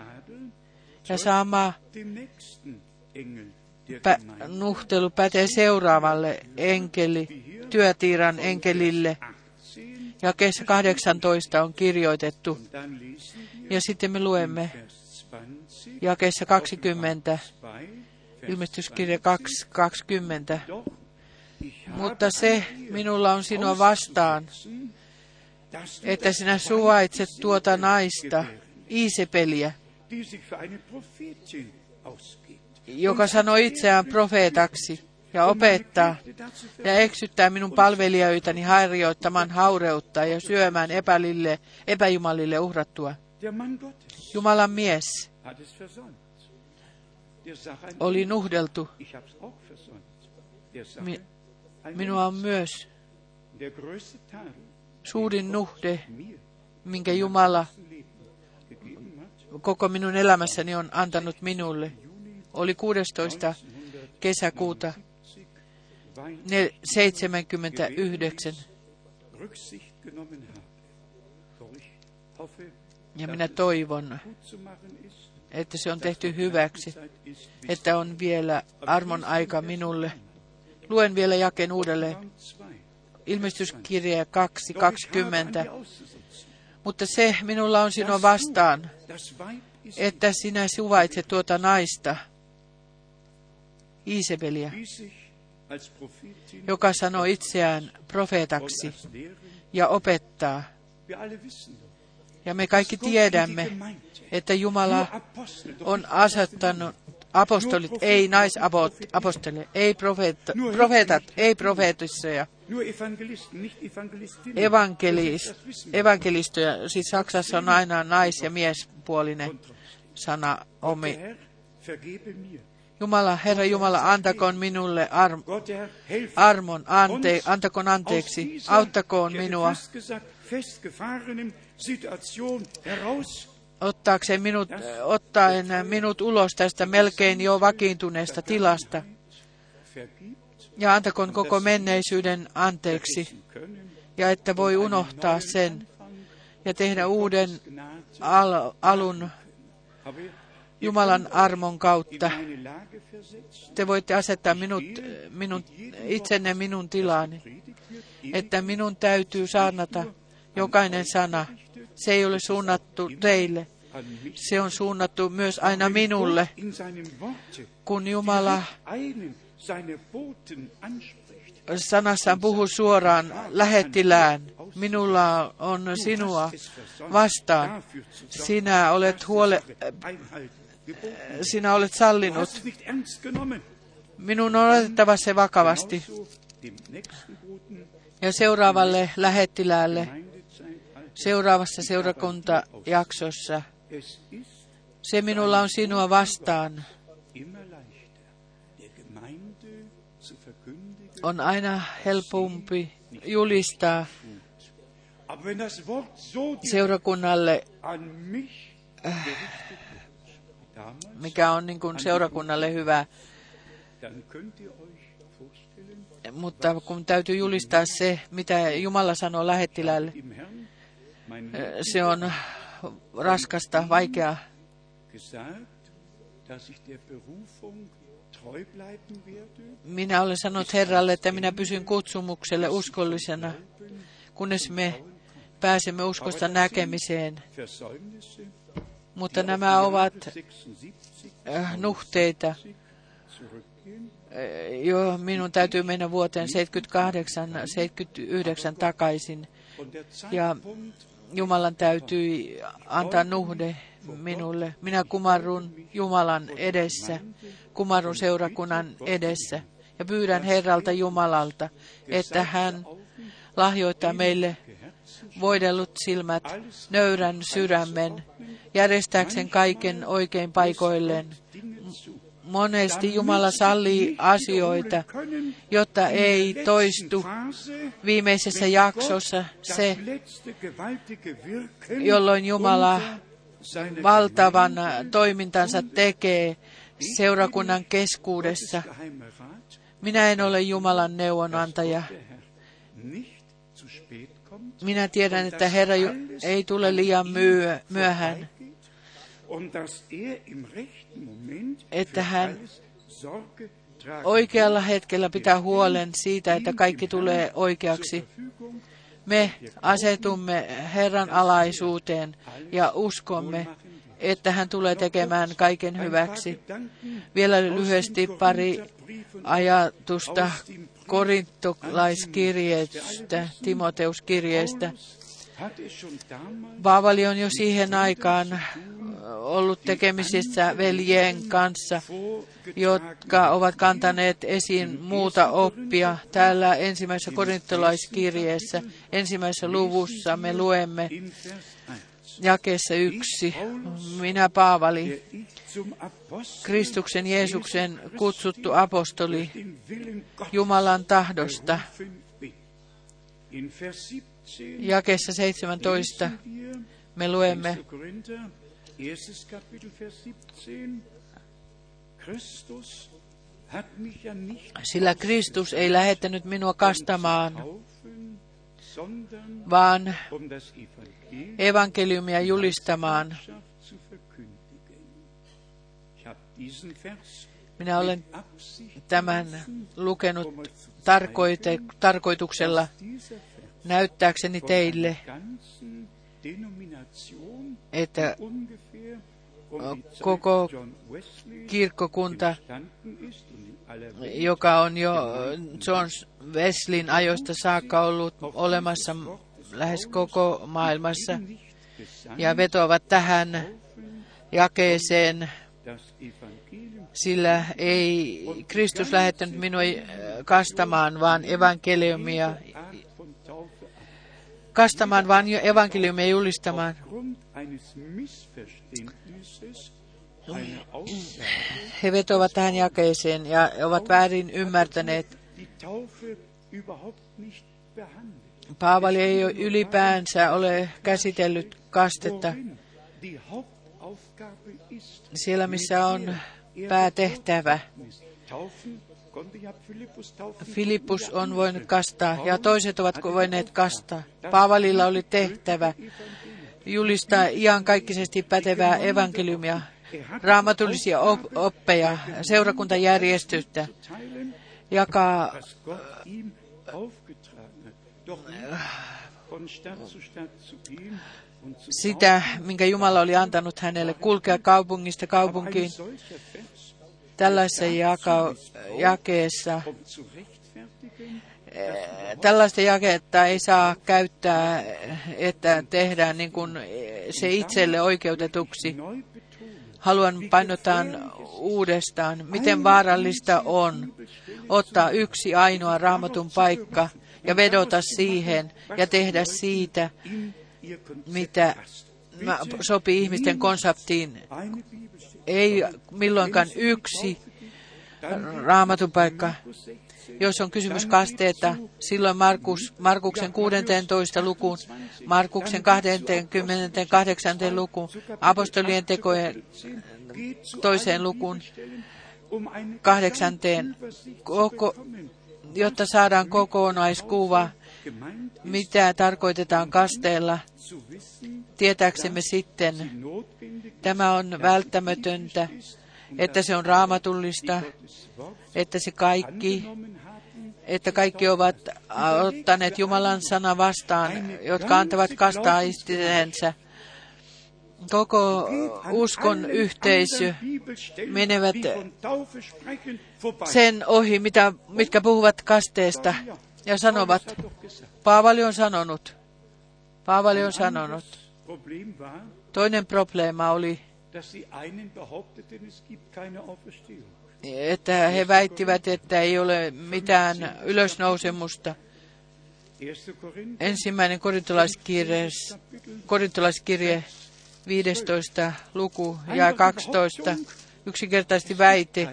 Ja sama pä- nuhtelu pätee seuraavalle enkeli, työtiiran enkelille. 18, Ja kesä 18 on kirjoitettu. Ja sitten me luemme Vers 20, jakeessa 20, 2, Vers ilmestyskirja 2, 20. Doch, ich habe Mutta se minulla on sinua vastaan, että sinä suvaitset tuota naista, Iisepeliä, joka sanoi itseään profeetaksi. ja opettaa ja eksyttää minun palvelijoitani harjoittamaan haureutta ja syömään epälille, epäjumalille uhrattua. Jumalan mies Mi- ein Minua on myös suurin nuhde, minkä Jumala koko minun elämässäni on antanut minulle. Oli 16. kesäkuuta weil ne- 79 Rücksicht genommen habe. Doch ich hoffe, ja minä toivon, että se on tehty hyväksi, että on vielä armon aika minulle. Luen vielä jakeen uudelleen. Raum 2. Ilmestyskirja Doch ich habe an 2.20. dir auszusetzen. Mutta se minulla on sinua vastaan, että sinä suvaitset tuota naista, Iisebeliä, joka sanoo itseään profeetaksi ja opettaa. Ja me kaikki tiedämme, että Jumala on asettanut apostolit, ei naisapostole, ei profeetta, profeetat, ei profeetissoja, nur Evangelisten, nicht Evangelistinnen. evankelis, Das wissen wir. evankelistoja. Siis Saksassa on aina nais- ja miespuolinen sana omi. Jumala, Herra Jumala, antakoon minulle arm, armon, ante, antakoon anteeksi, auttakoon minua, ottaakseen minut, ottaen minut ulos tästä melkein jo vakiintuneesta tilasta. Ja antakoon koko menneisyyden anteeksi, ja että voi unohtaa sen ja tehdä uuden al- alun Jumalan armon kautta. Te voitte asettaa minut, minun, itsenne minun tilaani, että minun täytyy saarnata jokainen sana. Se ei ole suunnattu teille, se on suunnattu myös aina minulle, kun Jumala sanassaan puhuu suoraan lähettilään. Minulla on sinua vastaan. Sinä olet, huole, sinä olet sallinut. Minun on otettava se vakavasti. Ja seuraavalle lähettiläälle. Seuraavassa seurakuntajaksossa, se minulla on sinua vastaan. On aina helpompi julistaa seurakunnalle, damals, mikä on niin kuin seurakunnalle hyvä, mutta kun täytyy julistaa se, mitä Jumala sanoo mein se on raskasta, vaikeaa. Minä olen sanonut Herralle, että minä pysyn kutsumukselle uskollisena, kunnes me pääsemme uskosta näkemiseen. Mutta nämä ovat 76 äh, nuhteita. Jo minun täytyy mennä vuoteen 78, 79 takaisin. Ja Jumalan täytyi antaa nuhde minulle. Minä kumarrun Jumalan edessä, kumarrun seurakunnan edessä ja pyydän Herralta Jumalalta, että hän lahjoittaa meille voidellut silmät, nöyrän sydämen, järjestääkseen kaiken oikein paikoilleen. Monesti Jumala sallii asioita, jotta ei toistu viimeisessä jaksossa se, jolloin Jumala valtavan toimintansa tekee seurakunnan keskuudessa. Minä en ole Jumalan neuvonantaja. Minä tiedän, että Herra ei tule liian myö- myöhään, että hän oikealla hetkellä pitää huolen siitä, että kaikki tulee oikeaksi. Me asetumme Herran alaisuuteen ja uskomme, että hän tulee tekemään kaiken hyväksi. Vielä lyhyesti pari ajatusta korintolaiskirjeestä, Timoteuskirjeestä. damals Paavali on jo siihen aikaan ollut tekemisissä veljen kanssa, jotka ovat kantaneet esiin muuta oppia. Täällä ensimmäisessä korintolaiskirjeessä, ensimmäisessä luvussa me luemme in Vers 1, jakeessa yksi. Minä Paavali, Kristuksen Jeesuksen kutsuttu apostoli Jumalan tahdosta. Vers 17 Jakeessa 17 lesen wir me luemme, 1. Korinther, erstes Kapitel, Vers 17. Christus hat mich ja nicht sillä Kristus ei lähettänyt minua kastamaan, vaan um evankeliumia julistamaan. Minä olen tämän lukenut um tarkoite, tarkoituksella näyttääkseni teille, että um Zeit koko kirkkokunta, joka on jo John Wesleyn ajoista saakka ollut olemassa lähes koko maailmassa, ja vetoavat tähän jakeeseen, sillä ei Kristus lähettänyt minua kastamaan, vaan evankeliumia, kastamaan, vaan evankeliumia julistamaan. He vetovat tähän jakeeseen ja ovat väärin ymmärtäneet. Paavali ei ole ylipäänsä ole käsitellyt kastetta siellä, missä on päätehtävä. Filippus on voinut kastaa ja toiset ovat voineet kastaa. Paavalilla oli tehtävä julistaa iankaikkisesti pätevää evankeliumia, raamatullisia op- oppeja, seurakuntajärjestystä, jakaa zu sitä, minkä Jumala oli antanut hänelle kulkea kaupungista kaupunkiin. Tällaisessa jaka- jakeessa, rechtfertigen, tällaista jaketta ei saa käyttää, että tehdään niin kuin se itselle oikeutetuksi. Haluan painottaa uudestaan, miten vaarallista on ottaa yksi ainoa raamatun paikka ja vedota siihen ja tehdä siitä, mitä sopii ihmisten konseptiin. Ei milloinkaan yksi raamatun paikka. Jos on kysymys kasteeta, silloin Markus, Markuksen 16. lukuun, Markuksen 28. lukuun, apostolien tekojen toiseen lukuun, kahdeksanteen, koko, jotta saadaan kokonaiskuva, mitä tarkoitetaan kasteella, tietääksemme sitten, tämä on välttämätöntä, että se on raamatullista, että se kaikki, että kaikki ovat ottaneet Jumalan sana vastaan, jotka antavat kastaa itsensä. Koko uskon yhteisö menevät sen ohi, mitä, mitkä puhuvat kasteesta ja sanovat, Paavali on sanonut, Paavali on sanonut. Toinen probleema oli, että he väittivät, että ei ole mitään ylösnousemusta. 1. Korinther, Ensimmäinen korintolaiskirje, korintolaiskirje 15. luku ja 12. Yksinkertaisesti väite,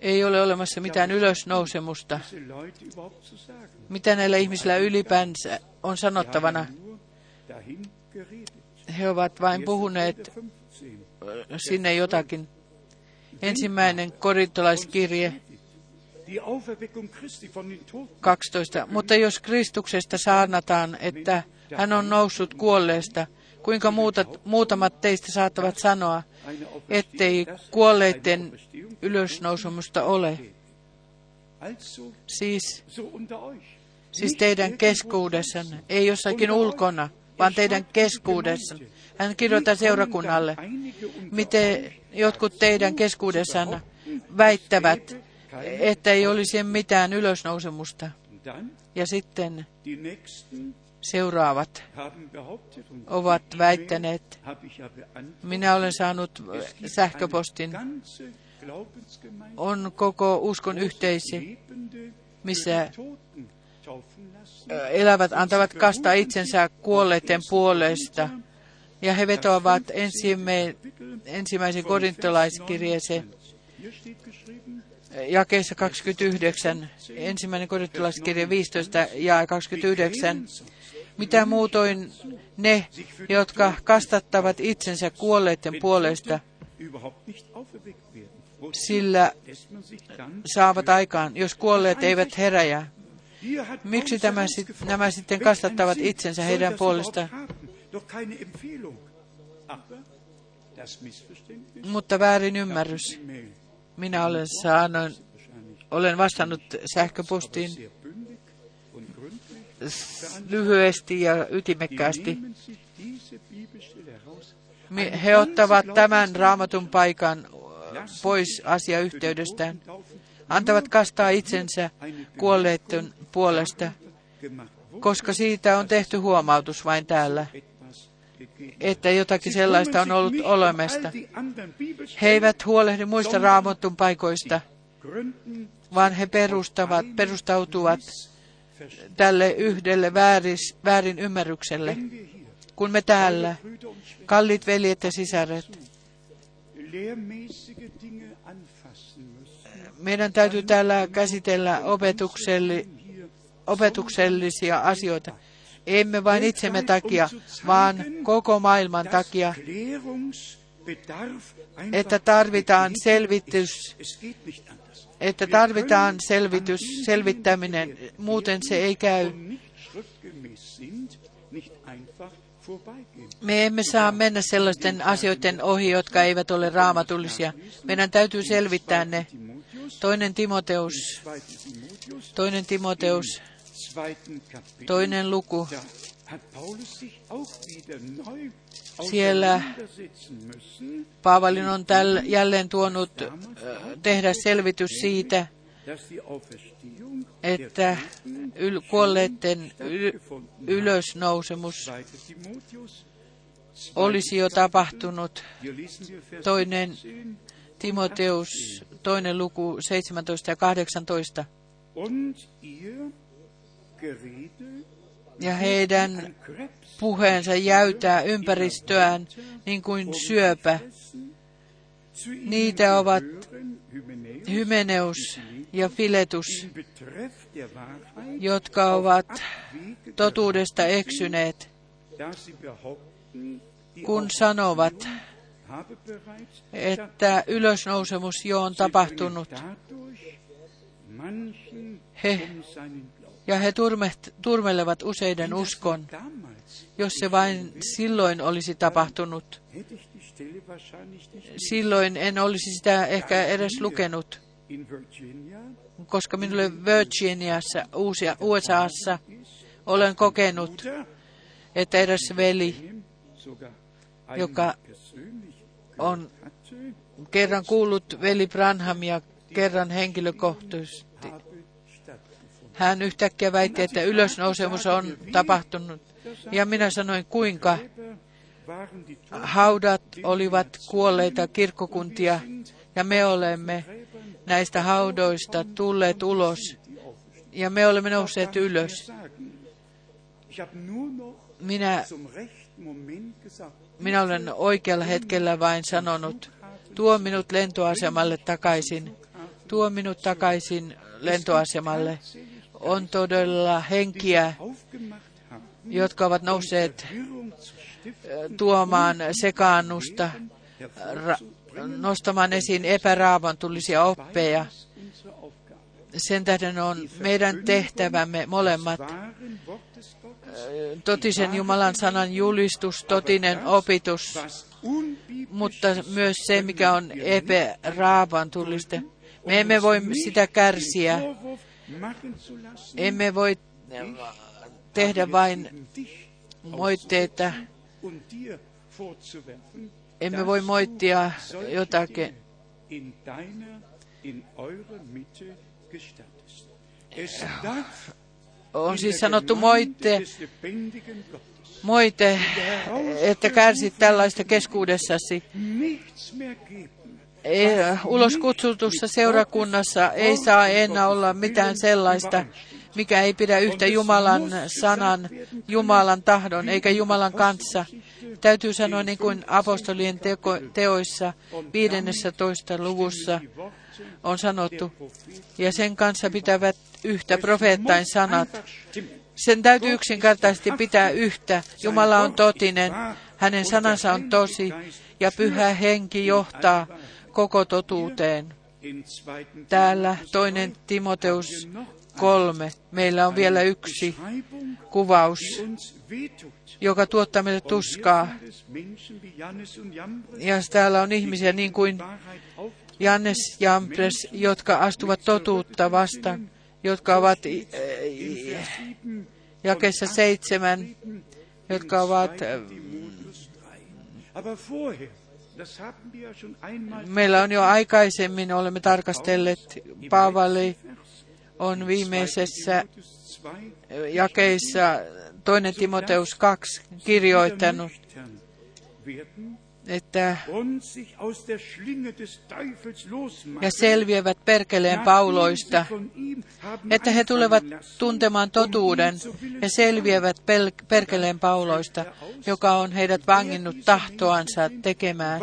ei ole olemassa mitään ylösnousemusta. Mitä näillä ihmisillä ylipäänsä on sanottavana? He ovat vain 1. puhuneet Korinther 15. sinne jotakin. Ensimmäinen korintolaiskirje Die Auferweckung Christi von den Toten 12. Mutta jos Kristuksesta saarnataan, että hän on noussut kuolleesta, kuinka muutat, muutamat teistä saattavat sanoa, ettei kuolleiden ylösnousemusta ole? Siis, siis teidän keskuudessanne, ei jossakin ulkona, vaan teidän keskuudessanne. Hän kirjoittaa seurakunnalle, miten jotkut teidän keskuudessanne väittävät, että ei olisi mitään ylösnousemusta. Ja sitten seuraavat ovat väittäneet. Minä olen saanut sähköpostin. On koko uskon yhteisö, Lebende missä elävät antavat kastaa itsensä kuolleiden puolesta. Ja he vetoavat ensimmäisen korintolaiskirjeeseen jakeessa 29, ensimmäinen korintolaiskirje 15 ja 29. Mitä muutoin ne, jotka kastattavat itsensä kuolleiden puolesta, sillä saavat aikaan, jos kuolleet eivät heräjä. Miksi tämä nämä sitten kastattavat itsensä heidän puolestaan? Mutta väärin ymmärrys. Minä olen saanut, olen vastannut sähköpostiin lyhyesti ja ytimekkäästi. He ottavat tämän raamatun paikan pois asiayhteydestään. Antavat kastaa itsensä kuolleiden puolesta, koska siitä on tehty huomautus vain täällä, että jotakin sellaista on ollut olemasta. He eivät huolehdi muista raamatun paikoista, vaan he perustavat, perustautuvat tälle yhdelle vääris, väärin ymmärrykselle. Kun me täällä, kallit veljet ja sisaret, meidän täytyy täällä käsitellä opetukselli, opetuksellisia asioita. Emme vain itsemme takia, vaan koko maailman takia, että tarvitaan selvitys, että tarvitaan selvitys, selvittäminen, muuten se ei käy. Me emme saa mennä sellaisten asioiden ohi, jotka eivät ole raamatullisia. Meidän täytyy selvittää ne. Toinen Timoteus, 2. Timotheus, toinen Timoteus, toinen luku. Siellä Paavalin on täl, jälleen tuonut ö, tehdä selvitys siitä, että yl, kuolleiden yl, ylösnousemus 2. Timotheus, olisi jo tapahtunut. Toinen 17, Timoteus, toinen luku 17 ja 18. und ihr Gerede Ja heidän puheensa jäytää ympäristöään niin kuin syöpä. zu ihnen Niitä ovat Hymeneus ja Filetus, jotka ovat totuudesta eksyneet, kun sanovat, että ylösnousemus jo on tapahtunut. He, ja he turmet, turmelevat useiden uskon. Jos se vain silloin olisi tapahtunut, silloin en olisi sitä ehkä edes lukenut, koska minulle Virginiassa, USAssa, olen kokenut, että eräs veli Joka on kerran kuullut veli Branhamia kerran henkilökohtaisesti. Hän yhtäkkiä väitti, että ylösnousemus on tapahtunut. Ja minä sanoin, kuinka haudat olivat kuolleita kirkkokuntia ja me olemme näistä haudoista tulleet ulos ja me olemme nousseet ylös. Minä, minä olen oikealla hetkellä vain sanonut, tuo minut lentoasemalle takaisin, tuo minut takaisin lentoasemalle. On todella henkiä, jotka ovat nousseet stiften, tuomaan sekaannusta, nostamaan esiin epäraavantullisia oppeja. Sen tähden on meidän tehtävämme molemmat, totisen Jumalan sanan julistus, totinen opitus, mutta myös se, mikä on epäraavantullista. Me emme voi sitä kärsiä, emme voi tehdä vain moitteita, emme voi moittia jotakin. On siis sanottu moitte, moite, että kärsit tällaista keskuudessasi. Ei, ulos kutsutussa seurakunnassa ei saa enää olla mitään sellaista, mikä ei pidä yhtä Jumalan sanan, Jumalan tahdon eikä Jumalan kanssa. Täytyy sanoa niin kuin apostolien teko, teoissa 15. luvussa on sanottu, ja sen kanssa pitävät yhtä profeettain sanat. Sen täytyy yksinkertaisesti pitää yhtä. Jumala on totinen, hänen sanansa on tosi, ja pyhä henki johtaa koko totuuteen. Täällä toinen Timoteus kolme. Meillä on vielä yksi kuvaus, joka tuottaa meille tuskaa. Ja täällä on ihmisiä niin kuin Jannes Jampres, jotka astuvat totuutta vastaan, jotka ovat jakessa seitsemän, jotka ovat Meillä on jo aikaisemmin, olemme tarkastelleet, Paavali on viimeisessä jakeissa toinen Timoteus 2 kirjoittanut, että ja selviävät perkeleen pauloista, että he tulevat tuntemaan totuuden ja selviävät perkeleen pauloista, joka on heidät vanginnut tahtoansa tekemään.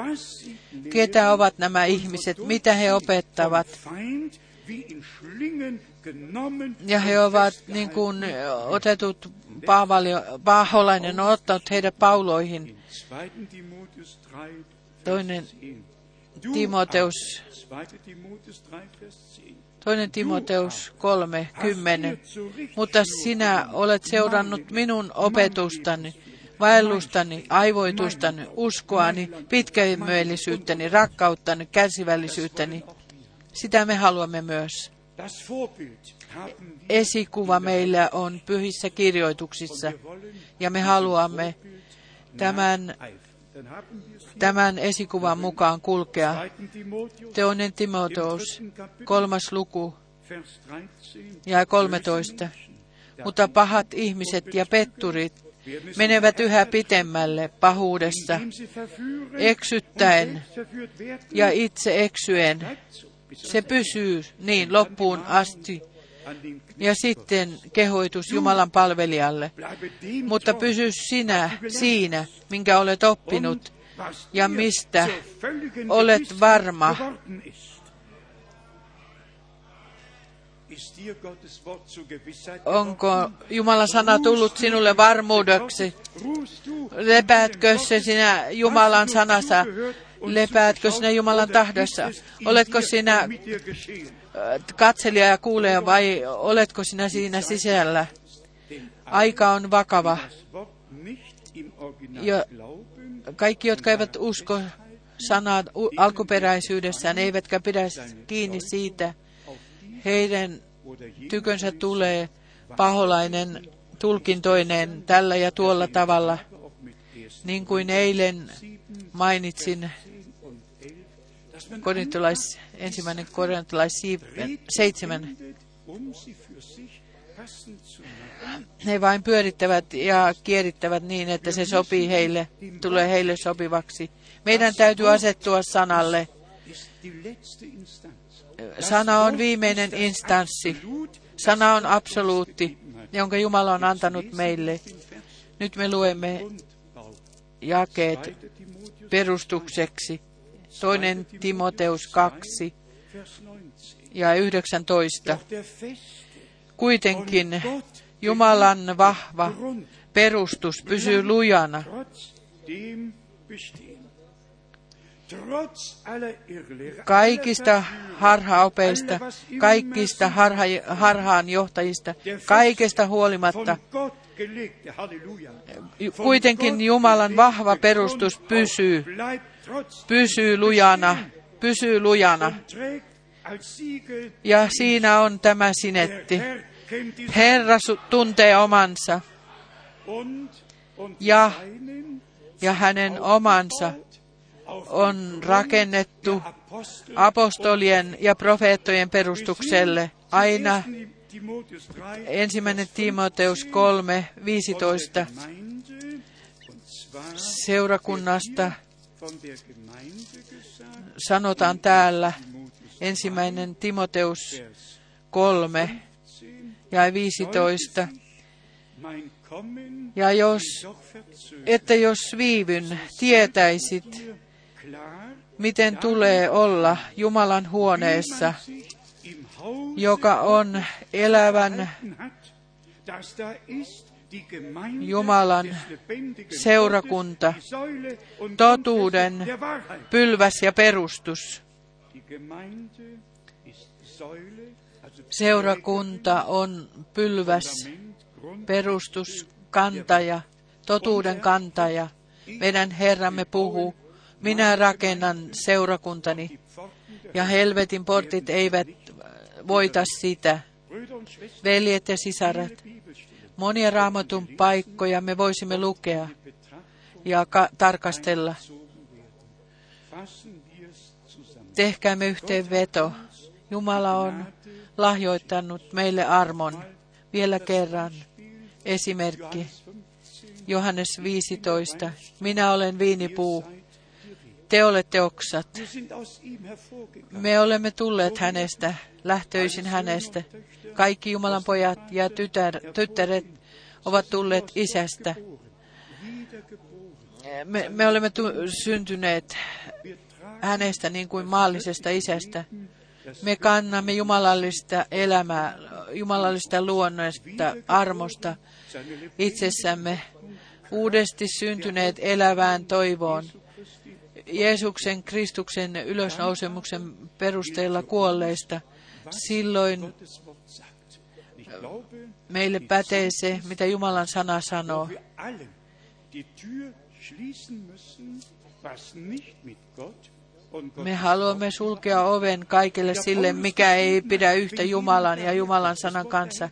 Ketä ovat nämä ihmiset, mitä he opettavat? Ja he ovat niin kuin otetut, Paavali, Paaholainen on ottanut heidät pauloihin. Toinen Timoteus, toinen Timoteus 3, 10. Mutta sinä olet seurannut minun opetustani, vaellustani, aivoitustani, uskoani, pitkämyöllisyyttäni, rakkauttani, kärsivällisyyttäni. Sitä me haluamme myös. Esikuva meillä on pyhissä kirjoituksissa. Ja me haluamme tämän, tämän esikuvan mukaan kulkea. Teonen Timoteus, kolmas luku ja 13. Mutta pahat ihmiset ja petturit menevät yhä pitemmälle pahuudessa, eksyttäen ja itse eksyen se pysyy niin loppuun asti. Ja sitten kehoitus Jumalan palvelijalle. Mutta pysy sinä siinä, minkä olet oppinut ja mistä olet varma. Onko Jumalan sana tullut sinulle varmuudeksi? Lepäätkö se sinä Jumalan sanassa? Lepäätkö sinä Jumalan tahdossa? Oletko sinä äh, katselija ja kuulija vai oletko sinä siinä sisällä? Aika on vakava. Ja kaikki, jotka eivät usko sanaa alkuperäisyydessään, eivätkä pidä kiinni siitä, heidän tykönsä tulee paholainen tulkintoinen tällä ja tuolla tavalla, niin kuin eilen mainitsin korintolais, ensimmäinen korintolais seitsemän. He vain pyörittävät ja kierittävät niin, että se sopii heille, tulee heille sopivaksi. Meidän täytyy asettua sanalle. Sana on viimeinen instanssi. Sana on absoluutti, jonka Jumala on antanut meille. Nyt me luemme jakeet perustukseksi. Toinen Timoteus 2 ja 19. Kuitenkin Jumalan vahva perustus pysyy lujana. Kaikista harhaopeista, kaikista harha, harhaan johtajista, kaikesta huolimatta, kuitenkin Jumalan vahva perustus pysyy, pysyy lujana, pysyy lujana. Ja siinä on tämä sinetti. Herra tuntee omansa ja, ja hänen omansa on rakennettu apostolien ja profeettojen perustukselle aina Timotheus 3, Ensimmäinen Timoteus 3, 15 Gemeinde, und zwar seurakunnasta sanotaan täällä ensimmäinen Timoteus Vers 3 ja 15. mein Kommen Ja jos, että jos viivyn, tietäisit, miten tulee olla Jumalan huoneessa, joka on elävän Jumalan seurakunta, totuuden pylväs ja perustus. Seurakunta on pylväs, perustus, kantaja, totuuden kantaja. Meidän Herramme puhuu, minä rakennan seurakuntani, ja helvetin portit eivät voita sitä. Veljet ja Bibelstellen monia raamatun paikkoja me voisimme lukea ja ka- tarkastella. Tehkäämme yhteenveto. Jumala on lahjoittanut meille armon. Vielä kerran esimerkki. Johannes 15. Minä olen viinipuu. Te olette oksat. Me olemme tulleet hänestä, lähtöisin hänestä. Kaikki Jumalan pojat ja tytär, tyttäret ovat tulleet isästä. Me, me olemme tu, syntyneet hänestä niin kuin maallisesta isästä. Me kannamme jumalallista elämää, jumalallista luonnosta, armosta itsessämme, uudesti syntyneet elävään toivoon. Jeesuksen Kristuksen ylösnousemuksen perusteella kuolleista. Silloin meille pätee se, mitä Jumalan sana sanoo. Me haluamme sulkea oven kaikille sille, mikä ei pidä yhtä Jumalan ja Jumalan sanan kanssa.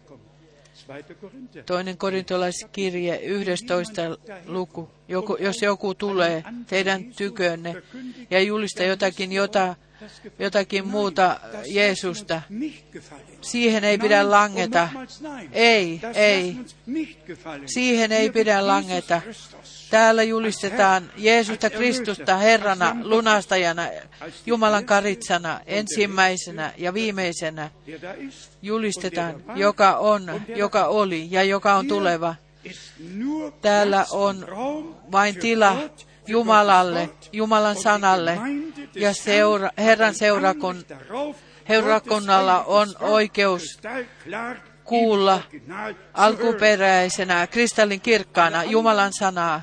2. Korinther. Toinen korintolaiskirje, 11. luku. Joku, jos joku tulee teidän tykönne ja julista jotakin, jota, jotakin muuta Jeesusta, siihen ei pidä langeta. Ei, ei. Siihen ei pidä langeta. Täällä julistetaan Jeesusta Kristusta Herrana, lunastajana, Jumalan karitsana, ensimmäisenä ja viimeisenä. Julistetaan, joka on, joka oli ja joka on tuleva. Täällä on vain tila Jumalalle, Jumalan sanalle. Ja seura, Herran seurakun, seurakunnalla on oikeus kuulla alkuperäisenä, kristallin kirkkaana Jumalan sanaa.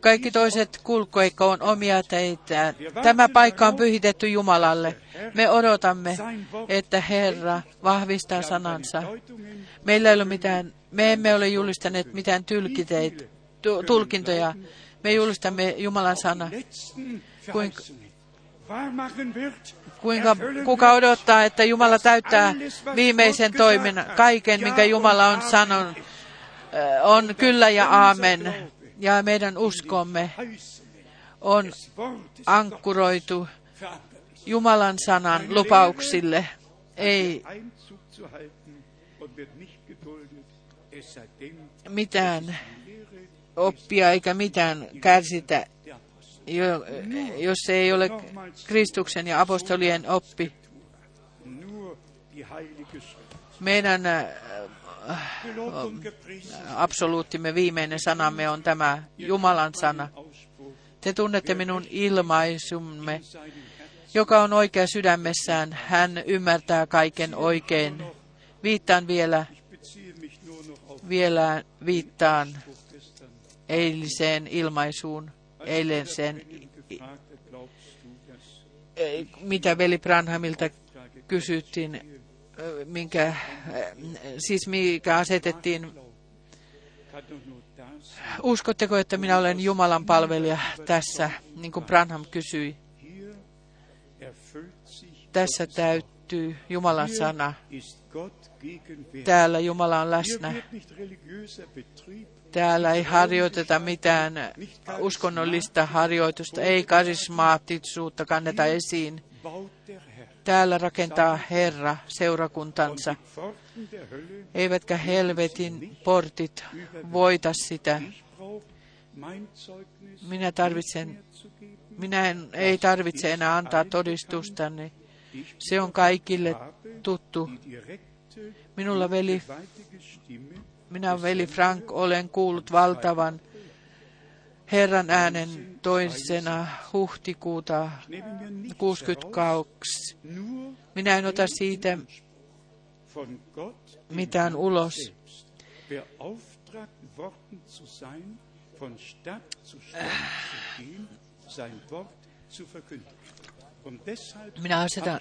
Kaikki toiset kulkoikoon omia teitä. Tämä paikka on pyhitetty Jumalalle. Me odotamme, että Herra vahvistaa sanansa. Meillä ei ole mitään, me emme ole julistaneet mitään tulkintoja. Me julistamme Jumalan sana. letzten Kuinka- Verheißungen wahrmachen wird. Kuinka, kuka odottaa, että Jumala täyttää viimeisen toiminnan, kaiken, minkä Jumala on sanonut, äh, on kyllä ja aamen. Ja meidän uskomme on ankkuroitu. Jumalan sanan lupauksille. Ei mitään oppia eikä mitään kärsitä. Jo- jos se ei ole Kristuksen ja apostolien oppi. Meidän gepriesen absoluuttimme viimeinen sanamme on tämä Jumalan sana. Te tunnette minun ilmaisumme, joka on oikea sydämessään. Hän ymmärtää kaiken oikein. Viittaan vielä, vielä viittaan eiliseen ilmaisuun, dass eh, mitä veli Branhamilta kysyttiin, minkä, siis mikä asetettiin, uskotteko, että minä olen Jumalan palvelija tässä, niin kuin Branham kysyi. Tässä täyttyy Jumalan sana. Täällä Jumala on läsnä. Täällä ei harjoiteta mitään uskonnollista harjoitusta, ei karismaattisuutta kanneta esiin. täällä rakentaa Herra seurakuntansa, eivätkä helvetin portit voita sitä. Minä tarvitsen, minä en, ei tarvitse enää antaa todistustani. Se on kaikille tuttu. Minulla veli, minä veli Frank olen kuullut valtavan Herran äänen toisena huhtikuuta Nehme mir nichts heraus, 62. nur Minä en ota siitä mitään ulos. deshalb Minä asetan,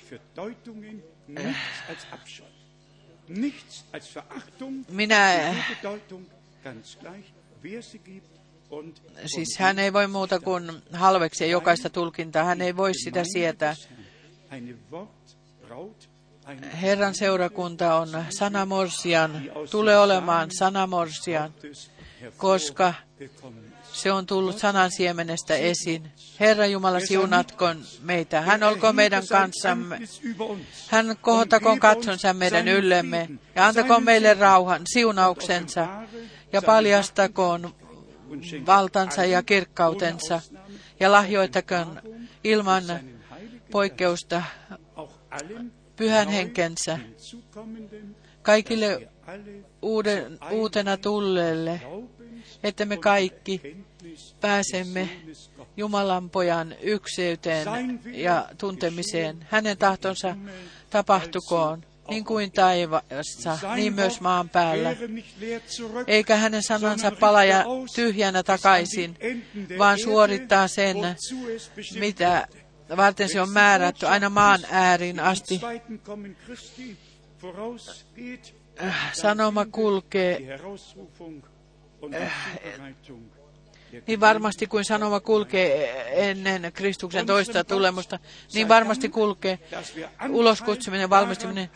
minä, siis hän ei voi muuta kuin halveksia jokaista tulkintaa, hän ei voi sitä sietää. Herran seurakunta on sanamorsian, tulee olemaan sanamorsian, koska. Se on tullut sanan siemenestä esiin. Herra Jumala siunatkoon meitä. Hän olkoon meidän kanssamme. Hän kohottakoon katsonsa meidän yllemme ja antakoon meille rauhan, siunauksensa ja paljastakoon valtansa ja kirkkautensa ja lahjoittakoon ilman poikkeusta pyhän henkensä kaikille uuden, uutena tulleelle, että me kaikki pääsemme Jumalan pojan ykseyteen ja tuntemiseen. Hänen tahtonsa tapahtukoon niin kuin taivaassa, niin myös maan päällä. Eikä hänen sanansa palaja tyhjänä takaisin, vaan suorittaa sen, mitä varten se on määrätty aina maan ääriin asti. Sanoma kulkee niin varmasti kuin sanoma kulkee ennen Kristuksen toista tulemusta, niin varmasti kulkee uloskutsuminen, valmistuminen.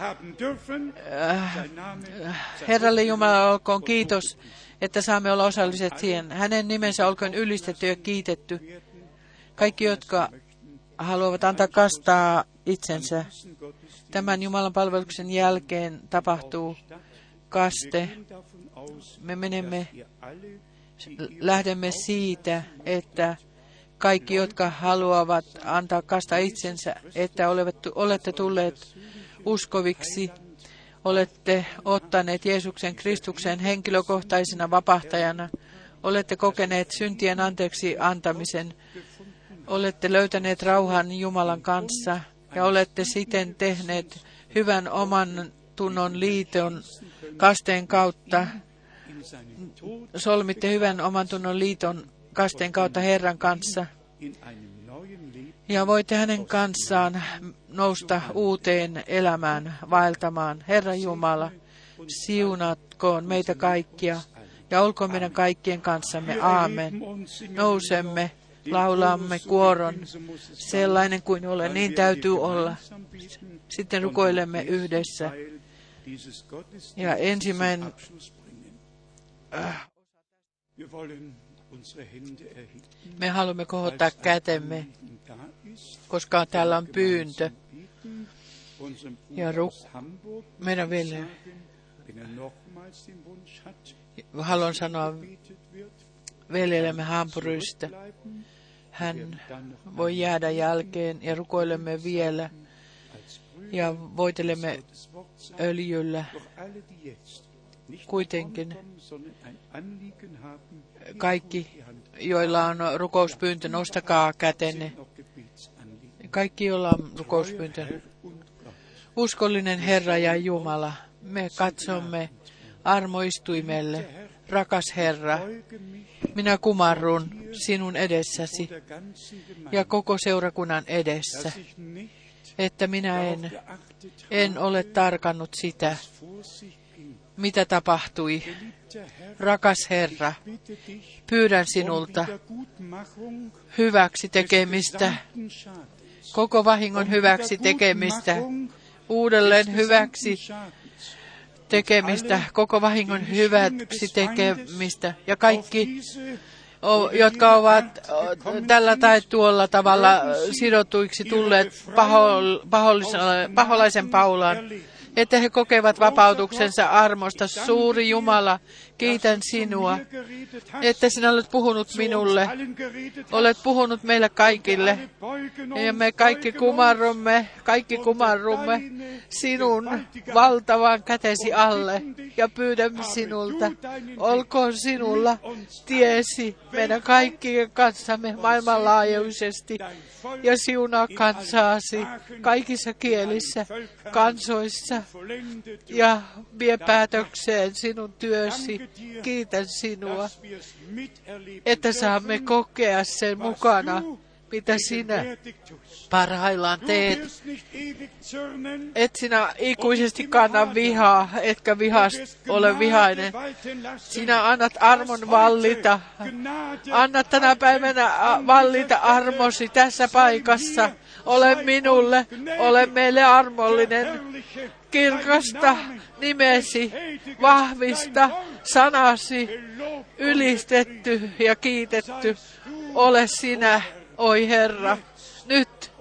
Herralle Jumala olkoon kiitos, että saamme olla osalliset siihen. Hänen nimensä olkoon ylistetty ja kiitetty. Kaikki, jotka haluavat antaa kastaa itsensä. Tämän Jumalan palveluksen jälkeen tapahtuu kaste. Me menemme, lähdemme siitä, että kaikki, jotka haluavat antaa kastaa itsensä, että olette tulleet uskoviksi, olette ottaneet Jeesuksen Kristuksen henkilökohtaisena vapahtajana, olette kokeneet syntien anteeksi antamisen, olette löytäneet rauhan Jumalan kanssa ja olette siten tehneet hyvän oman tunnon liiton kasteen kautta. Solmitte hyvän oman tunnon liiton kasteen kautta Herran kanssa. Ja voitte hänen kanssaan nousta uuteen elämään, vaeltamaan. Herra Jumala, siunatkoon meitä kaikkia ja olkoon meidän kaikkien kanssamme. Aamen. Nousemme laulamme kuoron, sellainen kuin olen, niin täytyy olla. Sitten rukoilemme yhdessä. Ja ensimmäinen äh, me haluamme kohottaa kätemme, koska täällä on pyyntö. Ja ruk- meidän vielä haluan sanoa veljellemme Hampurista. Hän voi jäädä jälkeen ja rukoilemme vielä ja voitelemme öljyllä. Kuitenkin kaikki, joilla on rukouspyyntö, nostakaa kätenne. Kaikki, joilla on rukouspyyntö. Uskollinen Herra ja Jumala, me katsomme armoistuimelle, rakas Herra, minä kumarrun sinun edessäsi ja koko seurakunnan edessä, että minä en, en ole tarkannut sitä, mitä tapahtui. Rakas Herra, pyydän sinulta hyväksi tekemistä, koko vahingon hyväksi tekemistä, uudelleen hyväksi tekemistä, koko vahingon hyväksi tekemistä ja kaikki jotka ovat tällä tai tuolla tavalla sidotuiksi tulleet paholaisen paulaan, että he kokevat vapautuksensa armosta. Suuri Jumala, kiitän sinua, että sinä olet puhunut minulle, olet puhunut meille kaikille, ja me kaikki kumarrumme, kaikki kumarrumme sinun valtavan kätesi alle ja pyydämme sinulta, olkoon sinulla tiesi meidän kaikkien kanssamme maailmanlaajuisesti ja siunaa kansaasi kaikissa kielissä, kansoissa ja vie päätökseen sinun työsi. Kiitän sinua, että saamme kokea sen mukana, mitä sinä parhaillaan teet. Et sinä ikuisesti kanna vihaa, etkä vihast ole vihainen. Sinä annat armon vallita. Anna tänä päivänä vallita armosi tässä paikassa. Ole minulle, ole meille armollinen. Kirkasta nimesi, vahvista sanasi, ylistetty ja kiitetty. Ole sinä, oi Herra, nyt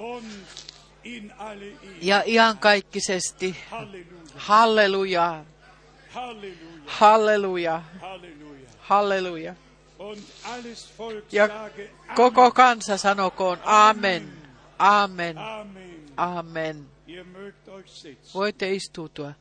ja iankaikkisesti. Halleluja, halleluja, halleluja. Ja koko kansa sanokoon amen, amen, amen. Ihr Voi te istutua.